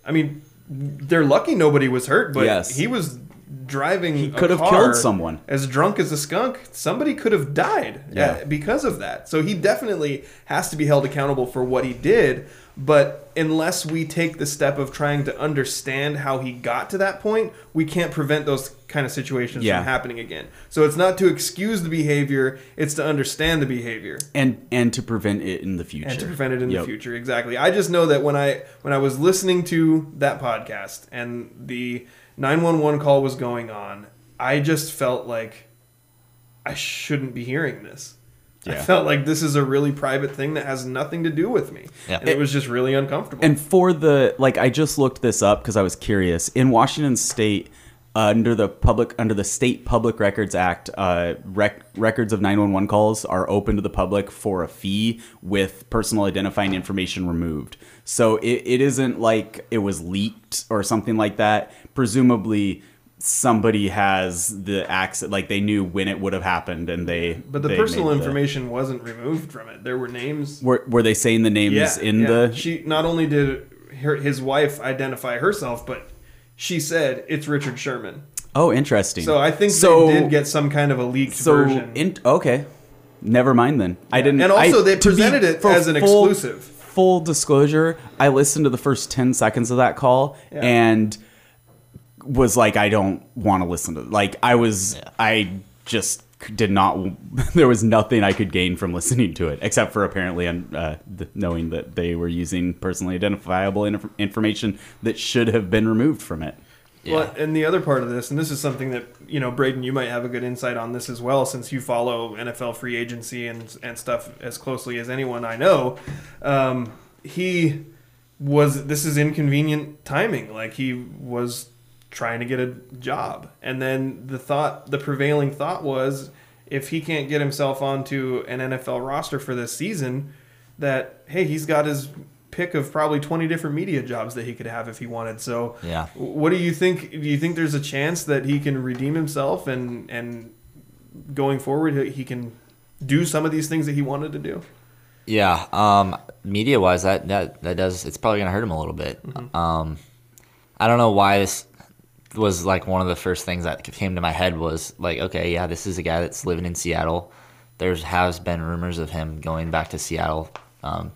I mean, they're lucky nobody was hurt, but Yes. he was driving. He could have killed someone. as drunk as a skunk. Somebody could have died Yeah. uh, because of that. So he definitely has to be held accountable for what he did. But unless we take the step of trying to understand how he got to that point, we can't prevent those kind of situations Yeah. from happening again. So it's not to excuse the behavior; it's to understand the behavior And and to prevent it in the future. and to prevent it in Yep. the future. Exactly. I just know that when I when I was listening to that podcast and the 911 call was going on, I just felt like I shouldn't be hearing this. I felt like this is a really private thing that has nothing to do with me. Yeah. And it was just really uncomfortable. And for the like, I just looked this up because I was curious. In Washington State, uh, under the public under the State Public Records Act, uh, rec- records of 911 calls are open to the public for a fee with personal identifying information removed. So it, it isn't like it was leaked or something like that. Presumably. Somebody has the access, like they knew when it would have happened, and they. but the they personal made the- information wasn't removed from it. There were names were were they saying the names yeah, in yeah. the? she not only did her, his wife identify herself, but she said it's Richard Sherman. oh, interesting. So I think So- they did get some kind of a leaked so version. in, okay never mind then i didn't And also I- they be- presented it as an full- exclusive. full disclosure i listened to the first 10 seconds of that call Yeah. and was like i don't want to listen to like i was Yeah. i just did not (laughs) there was nothing i could gain from listening to it except for apparently uh, knowing that they were using personally identifiable inf- information that should have been removed from it Yeah. Well, and the other part of this, and this is something that you know, Braden, you might have a good insight on this as well, since you follow NFL free agency and and stuff as closely as anyone I know. Um, he was. This is inconvenient timing. Like he was trying to get a job, and then the thought, the prevailing thought was, if he can't get himself onto an NFL roster for this season, that hey, he's got his pick of probably 20 different media jobs that he could have if he wanted. So Yeah. what do you think? Do you think there's a chance that he can redeem himself and and going forward he- can do some of these things that he wanted to do? Yeah, um, media wise, that, that that does it's probably gonna hurt him a little bit. Um, I don't know why this was like one of the first things that came to my head was like, okay, yeah, this is a guy that's living in Seattle, there has been rumors of him going back to Seattle um,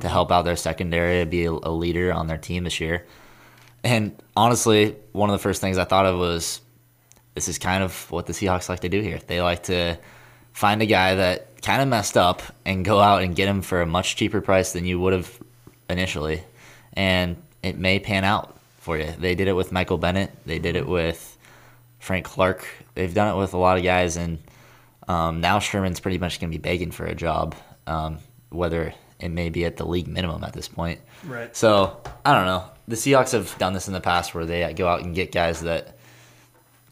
to help out their secondary, be a, a leader on their team this year. And honestly, one of the first things I thought of was this is kind of what the Seahawks like to do here. They like to find a guy that kind of messed up and go out and get him for a much cheaper price than you would have initially. And it may pan out for you. They did it with Michael Bennett, they did it with Frank Clark. They've done it with a lot of guys. And um, now Sherman's pretty much going to be begging for a job, um, whether it may be at the league minimum at this point. Right. So I don't know. The Seahawks have done this in the past where they go out and get guys that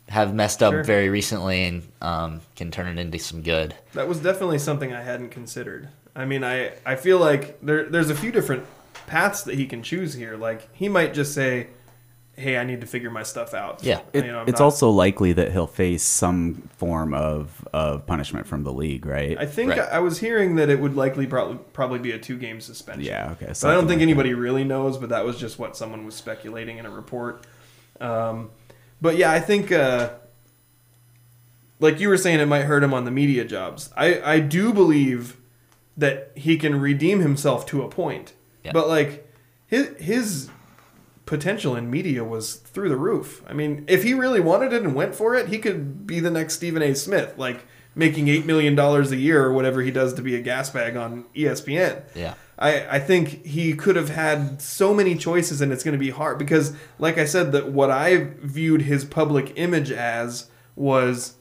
have messed up Sure. very recently and um, can turn it into some good. That was definitely something I hadn't considered. I mean, I, I feel like there there's a few different paths that he can choose here. Like he might just say, "Hey, I need to figure my stuff out." Yeah. It, You know, it's not- also likely that he'll face some form of, of punishment from the league, right? I think Right. I was hearing that it would likely probably probably be a two game suspension. Yeah, okay, So I don't think like anybody really knows, but that was just what someone was speculating in a report. Um, but yeah, I think uh, like you were saying, it might hurt him on the media jobs. I I do believe that he can redeem himself to a point, Yeah. but like his his potential in media was through the roof. I mean, if he really wanted it and went for it, he could be the next Stephen A. Smith, like making eight million dollars a year or whatever he does to be a gas bag on ESPN. Yeah. I, I think he could have had so many choices and it's going to be hard because like I said that what I viewed his public image as was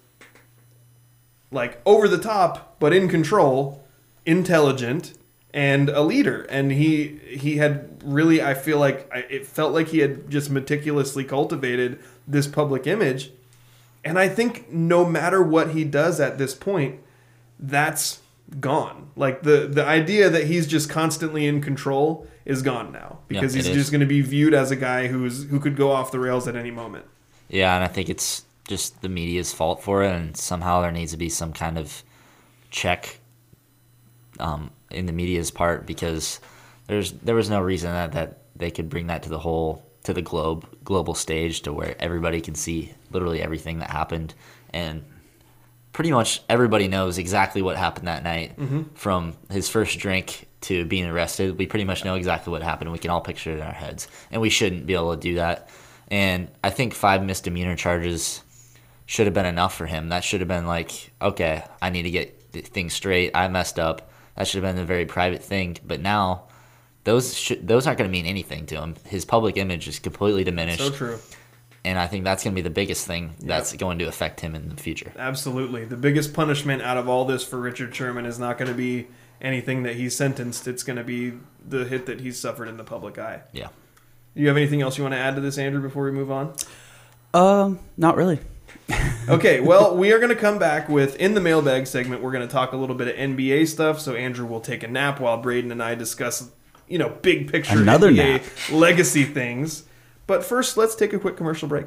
like over the top but in control, intelligent and a leader and he he had really I feel like I, it felt like he had just meticulously cultivated this public image and I think no matter what he does at this point that's gone. Like the the idea that he's just constantly in control is gone now because he's just going to be viewed as a guy who's who could go off the rails at any moment. Yeah, and I think it's just the media's fault for it, and somehow there needs to be some kind of check um, in the media's part because there's there was no reason that, that they could bring that to the whole to the globe global stage to where everybody can see literally everything that happened and pretty much everybody knows exactly what happened that night mm-hmm. from his first drink to being arrested. We pretty much know exactly what happened. We can all picture it in our heads, and we shouldn't be able to do that. And I think five misdemeanor charges should have been enough for him. That should have been like, okay, I need to get things straight. I messed up. That should have been a very private thing. But now, those should, those aren't going to mean anything to him. His public image is completely diminished, So true. and I think that's going to be the biggest thing that's going to affect him in the future. Absolutely. The biggest punishment out of all this for Richard Sherman is not going to be anything that he's sentenced. It's going to be the hit that he's suffered in the public eye. Yeah. You have anything else you want to add to this, Andrew, before we move on? Um, not really. (laughs) Okay, well, we are going to come back with in the mailbag segment. We're going to talk a little bit of NBA stuff. So Andrew will take a nap while Braden and I discuss, you know, big picture Another NBA nap. legacy things. But first, let's take a quick commercial break.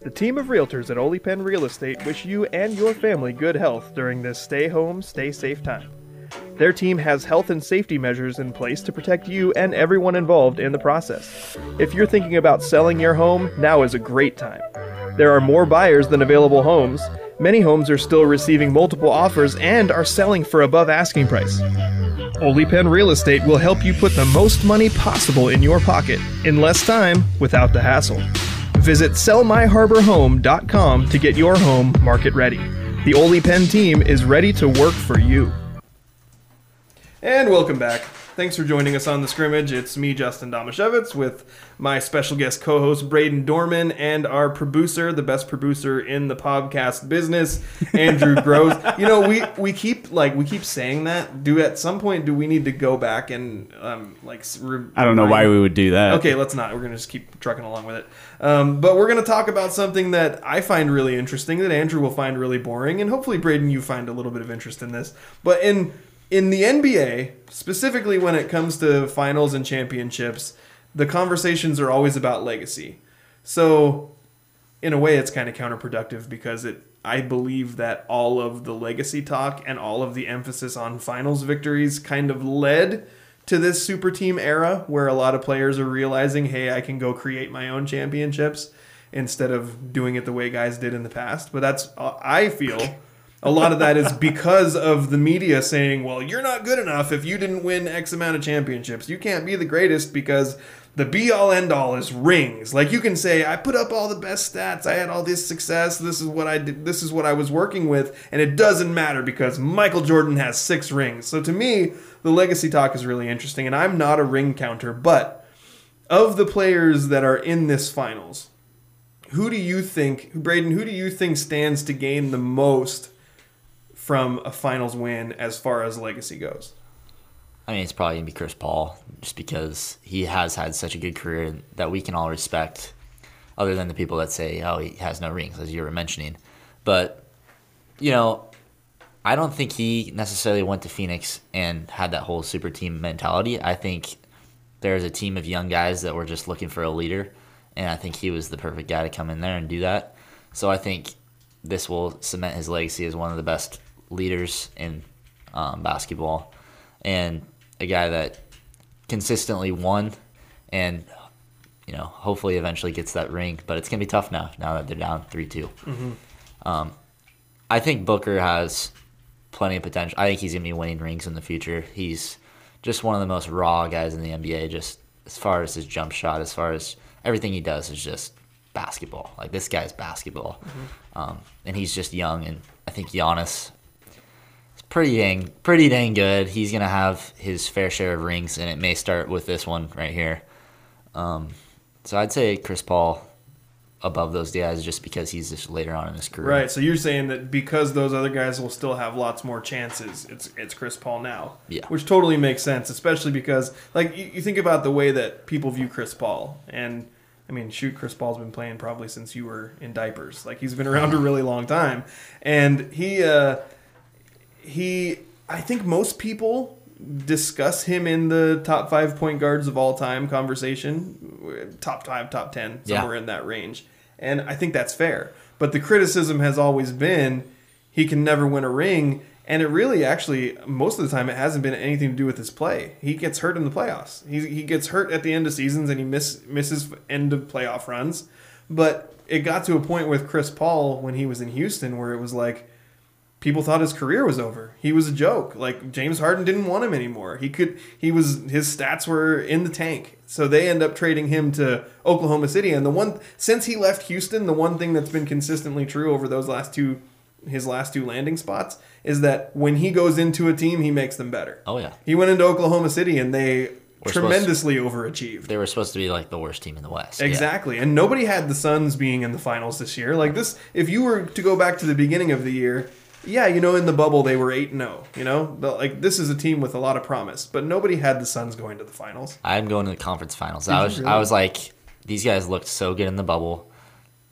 The team of realtors at Oli Penn Real Estate wish you and your family good health during this stay home, stay safe time. Their team has health and safety measures in place to protect you and everyone involved in the process. If you're thinking about selling your home, now is a great time. There are more buyers than available homes. Many homes are still receiving multiple offers and are selling for above asking price. Oli Penn Real Estate will help you put the most money possible in your pocket in less time without the hassle. Visit sellmyharborhome.com to get your home market ready. The Oli Penn team is ready to work for you. And welcome back. Thanks for joining us on the scrimmage. It's me, Justin Damasiewicz, with my special guest co-host Braden Dohrmann and our producer, the best producer in the podcast business, Andrew (laughs) Gross. You know, we we keep like we keep saying that. Do at some point do we need to go back and um like re- I don't know why we would do that. Okay, let's not. We're gonna just keep trucking along with it. Um, but we're gonna talk about something that I find really interesting, that Andrew will find really boring, and hopefully Braden, you find a little bit of interest in this. But in in the NBA, specifically when it comes to finals and championships, the conversations are always about legacy. So in a way it's kind of counterproductive because it I believe that all of the legacy talk and all of the emphasis on finals victories kind of led to this super team era where a lot of players are realizing, "Hey, I can go create my own championships." Instead of doing it the way guys did in the past, but that's uh, I feel a lot of that is because of the media saying, "Well, you're not good enough if you didn't win X amount of championships. You can't be the greatest because the be all end all is rings." Like you can say, "I put up all the best stats. I had all this success. This is what I did. This is what I was working with, and it doesn't matter because Michael Jordan has 6 rings." So to me, the legacy talk is really interesting, and I'm not a ring counter, but of the players that are in this finals, who do you think, Braden, who do you think stands to gain the most from a finals win as far as legacy goes? I mean, it's probably gonna be Chris Paul, just because he has had such a good career that we can all respect. Other than the people that say, "Oh, he has no rings," as you were mentioning, but you know, I don't think he necessarily went to Phoenix and had that whole super team mentality. I think there's a team of young guys that were just looking for a leader, and I think he was the perfect guy to come in there and do that. So I think this will cement his legacy as one of the best leaders in um, basketball, and a guy that consistently won, and you know hopefully eventually gets that ring. But it's gonna be tough now. Now that they're down three Um, I think Booker has plenty of potential. I think he's gonna be winning rings in the future. He's just one of the most raw guys in the NBA. Just as far as his jump shot, as far as everything he does is just basketball. Like this guy's basketball, um, and he's just young. And I think Giannis is pretty dang, pretty dang good. He's gonna have his fair share of rings, and it may start with this one right here. Um, so I'd say Chris Paul above those guys just because he's just later on in his career. Right. So you're saying that because those other guys will still have lots more chances, it's it's Chris Paul now. Yeah. Which totally makes sense, especially because like you, you think about the way that people view Chris Paul, and I mean, shoot, Chris Paul's been playing probably since you were in diapers. Like he's been around a really long time, and he uh, he I think most people discuss him in the top five point guards of all time conversation, top five, top ten, Yeah. somewhere in that range. And I think that's fair. But the criticism has always been he can never win a ring. And it really, actually, most of the time, it hasn't been anything to do with his play. He gets hurt in the playoffs. He, he gets hurt at the end of seasons and he miss, misses end of playoff runs. But it got to a point with Chris Paul when he was in Houston where it was like, people thought his career was over. He was a joke. Like James Harden didn't want him anymore. He could he was his stats were in the tank. So they end up trading him to Oklahoma City and the one since he left Houston, the one thing that's been consistently true over those last two his last two landing spots is that when he goes into a team, he makes them better. Oh yeah, He went into Oklahoma City and they We're tremendously overachieved. they were supposed to be like the worst team in the West. Yeah. Exactly. And nobody had the Suns being in the finals this year. Like this if you were to go back to the beginning of the year, yeah, you know, in the bubble they were 8 and 0, you know? Like this is a team with a lot of promise, but nobody had the Suns going to the finals. I'm going to the conference finals. I was really? I was like, these guys looked so good in the bubble.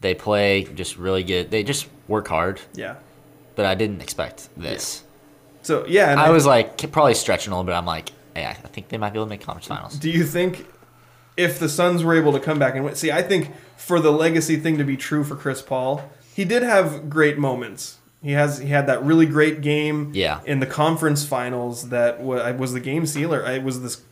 They play just really good. They just work hard, Yeah. but I didn't expect this. So, yeah, and I was like probably stretching a little bit. I'm like, hey, I think they might be able to make conference finals. Do you think if the Suns were able to come back and win? See, I think for the legacy thing to be true for Chris Paul, he did have great moments. He has he had that really great game Yeah. in the conference finals that was, was the game sealer. I was this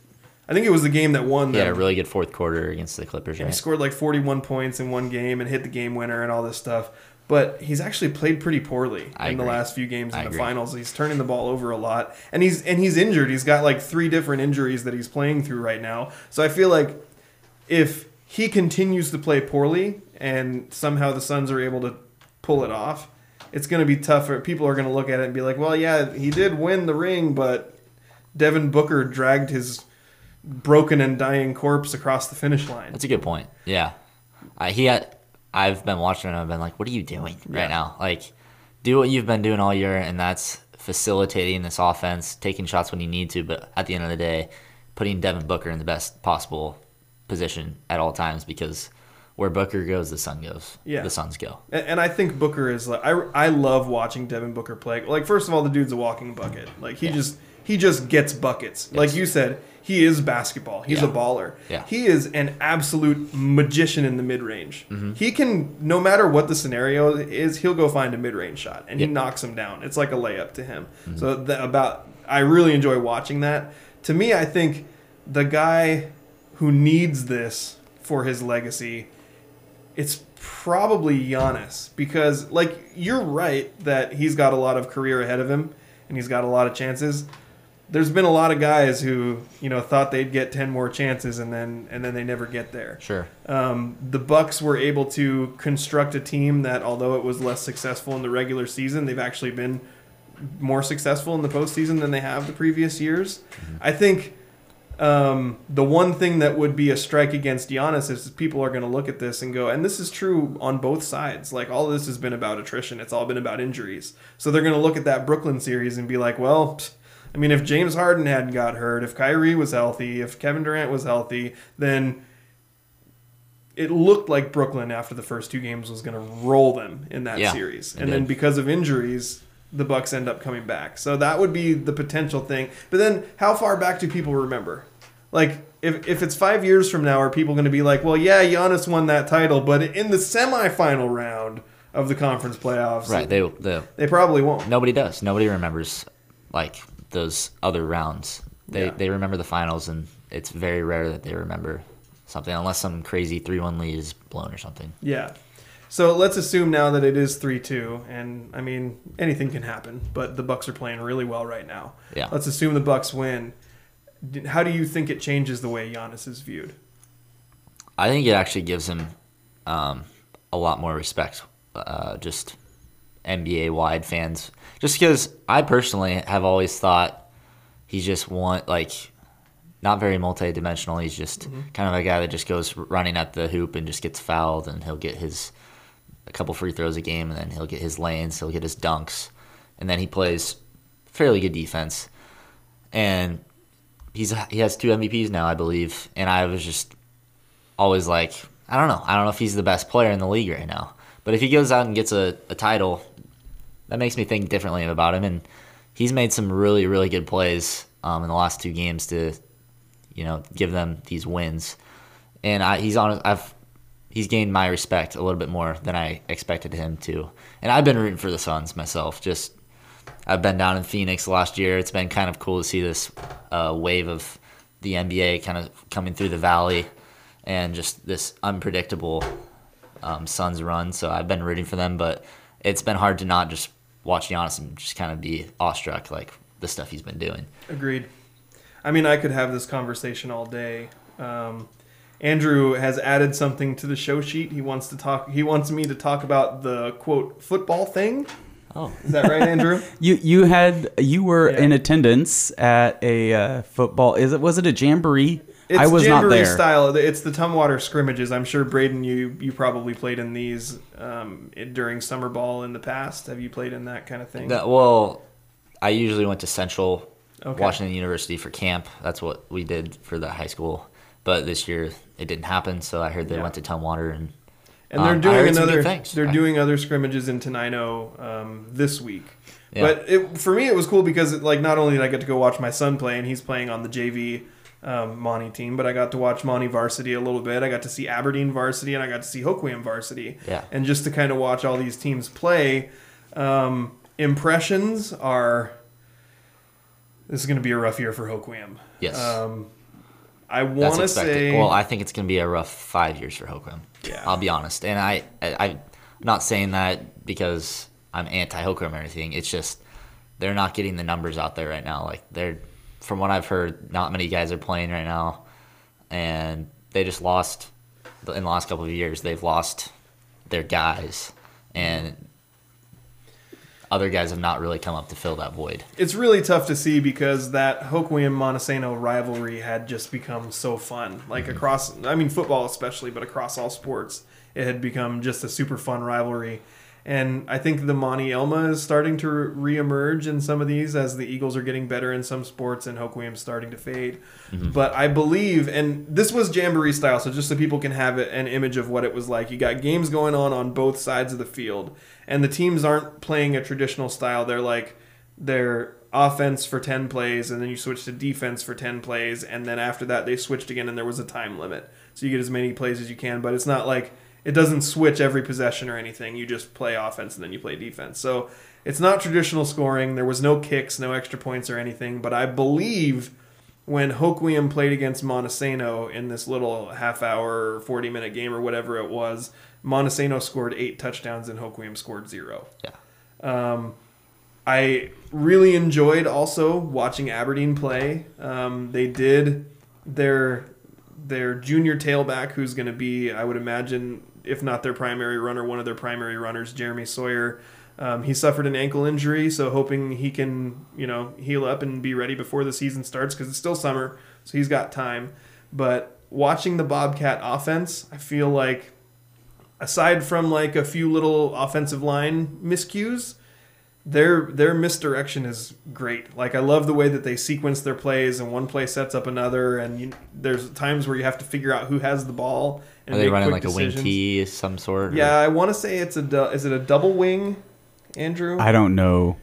I think it was the game that won He had a really good fourth quarter against the Clippers, He right? scored like 41 points in one game and hit the game winner and all this stuff. But he's actually played pretty poorly I in the last few games in I the agree. finals. He's turning the ball over a lot, and he's and he's injured. He's got like three different injuries that he's playing through right now. So I feel like if he continues to play poorly and somehow the Suns are able to pull it off, it's going to be tougher. People are going to look at it and be like, "Well, yeah, he did win the ring, but Devin Booker dragged his broken and dying corpse across the finish line." That's a good point. Yeah, I, he had. I've been watching. And I've been like, what are you doing Yeah. right now? Like, do what you've been doing all year, and that's facilitating this offense, taking shots when you need to, but at the end of the day, putting Devin Booker in the best possible position at all times because where Booker goes, the sun goes. Yeah. the Suns go. And, and I think Booker is like I, I love watching Devin Booker play. Like first of all, the dude's a walking bucket. Like he just he just gets buckets. Like you said, he is basketball. He's Yeah. a baller. Yeah. He is an absolute magician in the mid range. Mm-hmm. He can no matter what the scenario is, he'll go find a mid range shot and he knocks him down. It's like a layup to him. Mm-hmm. So that about I really enjoy watching that. To me, I think the guy who needs this for his legacy it's probably Giannis because, like, you're right that he's got a lot of career ahead of him and he's got a lot of chances. There's been a lot of guys who you know thought they'd get ten more chances and then and then they never get there. Sure. Um, the Bucks were able to construct a team that, although it was less successful in the regular season, they've actually been more successful in the postseason than they have the previous years. I think um, the one thing that would be a strike against Giannis is people are going to look at this and go, and this is true on both sides. Like all of this has been about attrition. It's all been about injuries. So they're going to look at that Brooklyn series and be like, well. pfft, I mean, if James Harden hadn't got hurt, if Kyrie was healthy, if Kevin Durant was healthy, then it looked like Brooklyn after the first two games was going to roll them in that Yeah, series. And then because of injuries, the Bucks end up coming back. So that would be the potential thing. But then how far back do people remember? Like if if it's 5 years from now are people going to be like, "Well, yeah, Giannis won that title, but in the semifinal round of the conference playoffs." Right. They the they probably won't. nobody does. Nobody remembers like those other rounds. They Yeah. they remember the finals, and it's very rare that they remember something unless some crazy three one lead is blown or something. Yeah. So let's assume now that it is three two, and I mean anything can happen, but the Bucks are playing really well right now. Yeah. Let's assume the Bucks win. How do you think it changes the way Giannis is viewed? I think it actually gives him um, a lot more respect. Uh, just NBA wide fans, just because I personally have always thought he's just one like not very multi-dimensional. He's just kind of a guy that just goes running at the hoop and just gets fouled, and he'll get his a couple free throws a game, and then he'll get his lanes, he'll get his dunks, and then he plays fairly good defense, and he's he has two MVPs now, I believe, and I was just always like, I don't know, I don't know if he's the best player in the league right now, but if he goes out and gets a, a title, that makes me think differently about him, and he's made some really really good plays um, in the last two games to, you know, give them these wins, and I, he's on I've he's gained my respect a little bit more than I expected him to, and I've been rooting for the Suns myself, just. I've been down in Phoenix last year. It's been kind of cool to see this uh, wave of the NBA kind of coming through the valley and just this unpredictable um, Suns run. So I've been rooting for them, but it's been hard to not just watch Giannis and just kind of be awestruck like the stuff he's been doing. Agreed. I mean, I could have this conversation all day. Um, Andrew has added something to the show sheet. He wants to talk. He wants me to talk about the quote football thing. Oh, Is that right, Andrew? (laughs) You you had you were Yeah. in attendance at a uh, football. Is it was it a jamboree? It's I was not jamboree there. style. It's the Tumwater scrimmages. I'm sure Braden, you you probably played in these um, during summer ball in the past. Have you played in that kind of thing? that, well, I usually went to Central Okay. Washington University for camp. That's what we did for the high school. But this year it didn't happen, so I heard they Yeah. went to Tumwater and And they're Um, doing heard some good another. They're I- doing other scrimmages in Tenino um, this week. Yeah. But it, for me, it was cool because it, like not only did I get to go watch my son play, and he's playing on the JV um, Monty team, but I got to watch Monty varsity a little bit. I got to see Aberdeen varsity, and I got to see Hoquiam varsity. Yeah. And just to kind of watch all these teams play, um, impressions are. This is going to be a rough year for Hoquiam. yes, Um, I want to say. Well, I think it's going to be a rough five years for Hoquiam. Yeah. I'll be honest, and I, I I'm not saying that because I'm anti Hoquiam or anything. It's just they're not getting the numbers out there right now. Like they're, from what I've heard, not many guys are playing right now, and they just lost in the last couple of years. They've lost their guys, and other guys have not really come up to fill that void. it's really tough to see because that Hoquiam Montesano rivalry had just become so fun. Like mm-hmm. across, I mean, football especially, but across all sports, it had become just a super fun rivalry. And I think the Monty Elma is starting to reemerge in some of these as the Eagles are getting better in some sports and Hoquiam's starting to fade. Mm-hmm. But I believe, and this was Jamboree style, so just so people can have an image of what it was like. You got games going on on both sides of the field, and the teams aren't playing a traditional style. They're like, they're offense for 10 plays and then you switch to defense for 10 plays and then after that they switched again and there was a time limit so you get as many plays as you can but it's not like it doesn't switch every possession or anything you just play offense and then you play defense so it's not traditional scoring there was no kicks no extra points or anything but i believe when Hoquiam played against Montesano in this little half hour, 40 minute game or whatever it was, Montesano scored eight touchdowns and Hoquiam scored zero. Yeah. I really enjoyed also watching Aberdeen play. Um, they did their their junior tailback, who's going to be, I would imagine, if not their primary runner, one of their primary runners, Jeremy Sawyer. Um, he suffered an ankle injury, so hoping he can, you know, heal up and be ready before the season starts because it's still summer, so he's got time. But watching the Bobcat offense, I feel like, aside from like a few little offensive line miscues, their their misdirection is great. Like I love the way that they sequence their plays, and one play sets up another. And you, there's times where you have to figure out who has the ball. And Are they running quick like a wing tee, some sort? or- Yeah, I want to say it's a du- is it a double wing, Andrew? I don't know.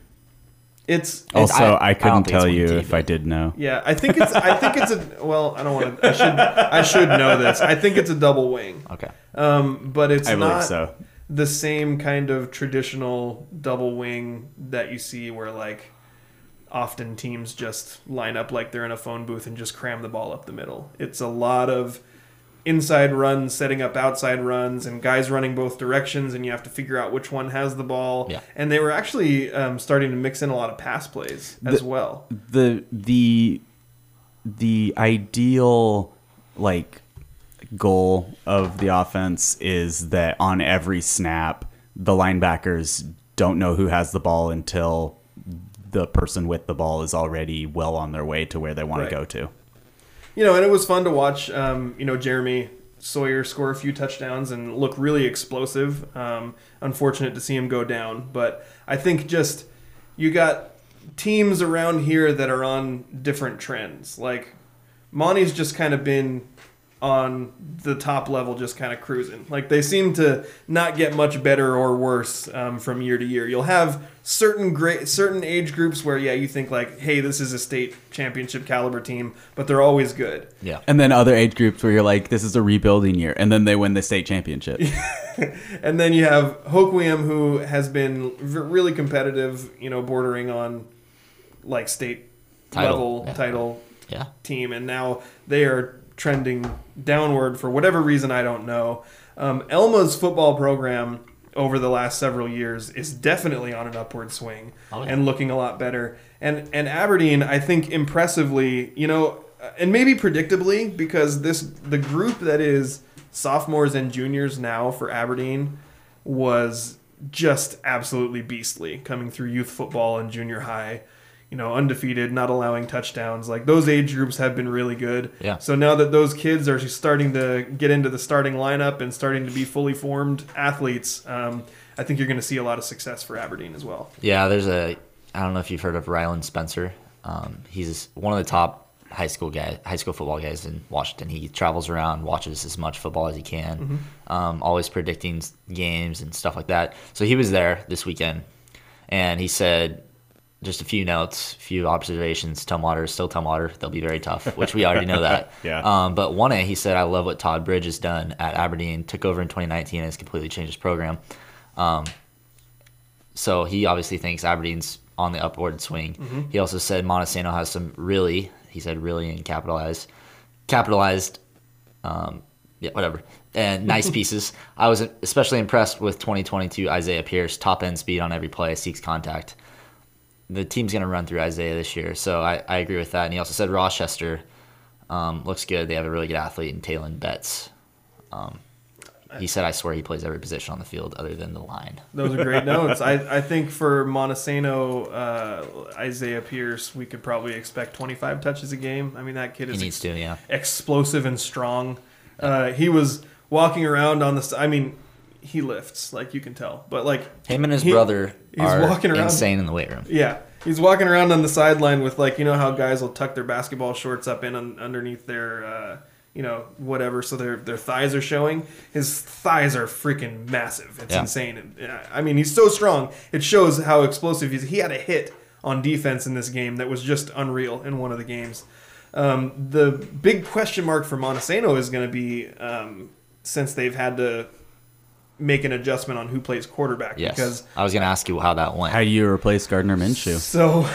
it's It's- Also, I- I, I couldn't think it's tell you if I did know. yeah. I think it's I think it's a well. I don't want to. I should I should know this. I think it's a double wing. Okay. Um, but it's I believe not so. The same kind of traditional double wing that you see where like often teams just line up like they're in a phone booth and just cram the ball up the middle. It's a lot of inside runs, setting up outside runs, and guys running both directions, and you have to figure out which one has the ball. Yeah. And they were actually um, starting to mix in a lot of pass plays as well. the the the ideal like goal of the offense is that on every snap the linebackers don't know who has the ball until the person with the ball is already well on their way to where they want Right. to go to. you know, and it was fun to watch. Um, you know, Jeremy Sawyer score a few touchdowns and look really explosive. Um, unfortunate to see him go down, but I think just you got teams around here that are on different trends. Like Monty's just kind of been on the top level, just kind of cruising. Like they seem to not get much better or worse um, from year to year. You'll have certain great, certain age groups where yeah, you think like, hey, this is a state championship caliber team, but they're always good. Yeah. And then other age groups where you're like, this is a rebuilding year, and then they win the state championship. (laughs) And then you have Hoquiam, who has been v- really competitive, you know, bordering on like state Title, level yeah. title Yeah. team, and now they are trending downward for whatever reason I don't know. Um, Elma's football program over the last several years is definitely on an upward swing Oh, yeah. and looking a lot better. And and Aberdeen, I think, impressively, you know, and maybe predictably because this the group that is sophomores and juniors now for Aberdeen was just absolutely beastly coming through youth football and junior high. You know, undefeated, not allowing touchdowns. Like those age groups have been really good. Yeah. So now that those kids are starting to get into the starting lineup and starting to be fully formed athletes, um, I think you're going to see a lot of success for Aberdeen as well. Yeah, there's a. I don't know if you've heard of Ryland Spencer. Um, he's one of the top high school guy, high school football guys in Washington. He travels around, watches as much football as he can, um, always predicting games and stuff like that. So he was there this weekend, and he said just a few notes, a few observations. Tumwater is still Tumwater. They'll be very tough, which we already know that. (laughs) Yeah. Um, but one A, he said, I love what Todd Bridge has done at Aberdeen. Took over in 2019 and has completely changed his program. Um, so he obviously thinks Aberdeen's on the upward swing. He also said Montesano has some really, he said really and capitalized, capitalized, um, yeah, whatever, and (laughs) nice pieces. I was especially impressed with 2022 Isaiah Pierce, top end speed on every play, seeks contact. The team's going to run through Isaiah this year, so I, I agree with that. And he also said Rochester um, looks good. They have a really good athlete in Talon Betts. Um, he said, I swear he plays every position on the field other than the line. Those are great notes. I, (laughs) I think for Montesano, uh, Isaiah Pierce, we could probably expect 25 touches a game. I mean, that kid is needs to, yeah. explosive and strong. Uh, he was walking around on the. I mean, he lifts like you can tell, but like Him and his he- brother he's walking around- insane in the weight room. Yeah, he's walking around on the sideline with like you know how guys will tuck their basketball shorts up in un- underneath their uh, you know whatever, so their their thighs are showing. His thighs are freaking massive. It's Yeah. insane. And, I mean, he's so strong. It shows how explosive he's. He had a hit on defense in this game that was just unreal in one of the games. Um, the big question mark for Montesano is going to be um, since they've had to make an adjustment on who plays quarterback Yes. because I was going to ask you how that went. How do you replace Gardner Minshew? so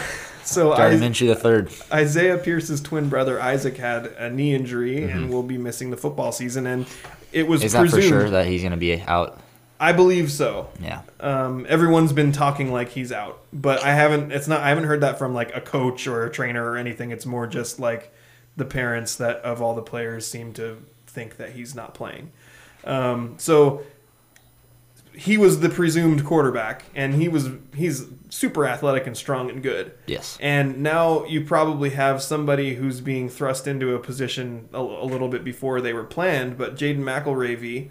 So Gardner I, Minshew the third. Isaiah Pierce's twin brother Isaac had a knee injury and will be missing the football season. And it was Mm-hmm. Is that presumed. for sure that he's going to be out? I believe so. Yeah. Um, everyone's been talking like he's out, but I haven't. It's not. I haven't heard that from like a coach or a trainer or anything. It's more just like the parents that of all the players seem to think that he's not playing. Um, so he was the presumed quarterback, and he was he's super athletic and strong and good. Yes. And now you probably have somebody who's being thrust into a position a, a little bit before they were planned. But Jaden McElravy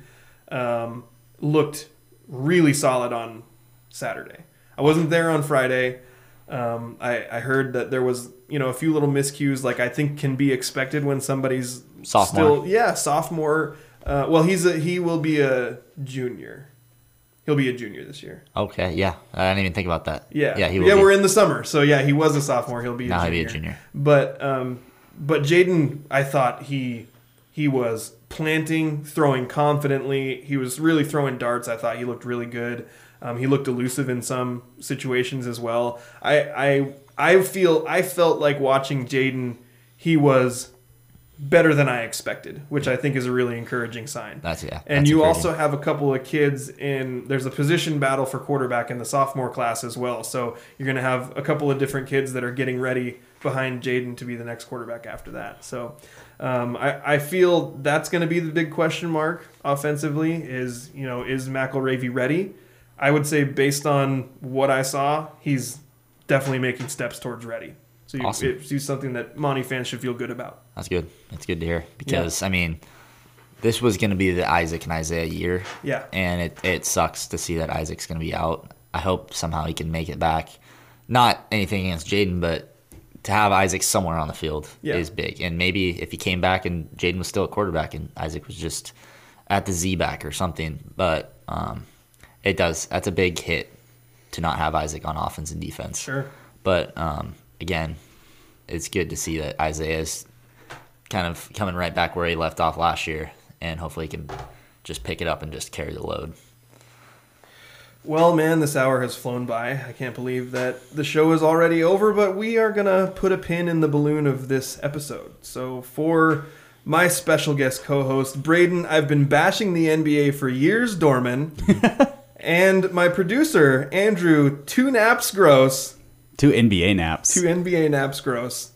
um, looked really solid on Saturday. I wasn't there on Friday. Um, I, I heard that there was you know a few little miscues like I think can be expected when somebody's Sophomore. Still, yeah, sophomore. Uh, well, he's a he will be a junior. He'll be a junior this year. Okay. Yeah. I didn't even think about that. Yeah, Yeah. He will yeah. be. We're in the summer, so yeah, he was a sophomore. He'll be a Now he'll junior. be a junior. But um, but Jaden, I thought he he was planting, throwing confidently. He was really throwing darts. I thought he looked really good. Um, he looked elusive in some situations as well. I I I feel I felt like watching Jaden. He was better than I expected, which I think is a really encouraging sign. That's- yeah, And that's you also have a couple of kids in. There's a position battle for quarterback in the sophomore class as well. So you're going to have a couple of different kids that are getting ready behind Jaden to be the next quarterback after that. So um, I, I feel that's going to be the big question mark offensively. Is you know is McElravy ready? I would say based on what I saw, he's definitely making steps towards ready. So you, Awesome. it's, something that Monty fans should feel good about. That's good. That's good to hear because I mean, this was going to be the Isaac and Isaiah year. Yeah. And it it sucks to see that Isaac's going to be out. I hope somehow he can make it back. Not anything against Jaden, but to have Isaac somewhere on the field Yeah. is big. And maybe if he came back and Jaden was still a quarterback and Isaac was just at the Z back or something. But um, it does. That's a big hit to not have Isaac on offense and defense. Sure. But um, again, it's good to see that Isaiah is kind of coming right back where he left off last year, and hopefully he can just pick it up and just carry the load. Well, man, this hour has flown by. I can't believe that the show is already over, but we are going to put a pin in the balloon of this episode. So, for my special guest co host, Braden, I've been bashing the NBA for years, Dohrmann. (laughs) and my producer, Andrew, two naps gross, Two NBA naps. two NBA naps gross.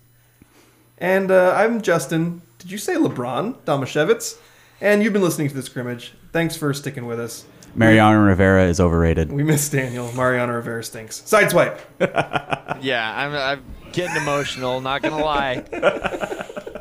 And uh, I'm Justin. Did you say LeBron Damasiewicz? And you've been listening to the scrimmage. Thanks for sticking with us. Mariano Rivera is overrated. We miss Daniel. Mariano Rivera stinks. Sideswipe. (laughs) Yeah, I'm, I'm getting emotional. Not gonna lie. (laughs)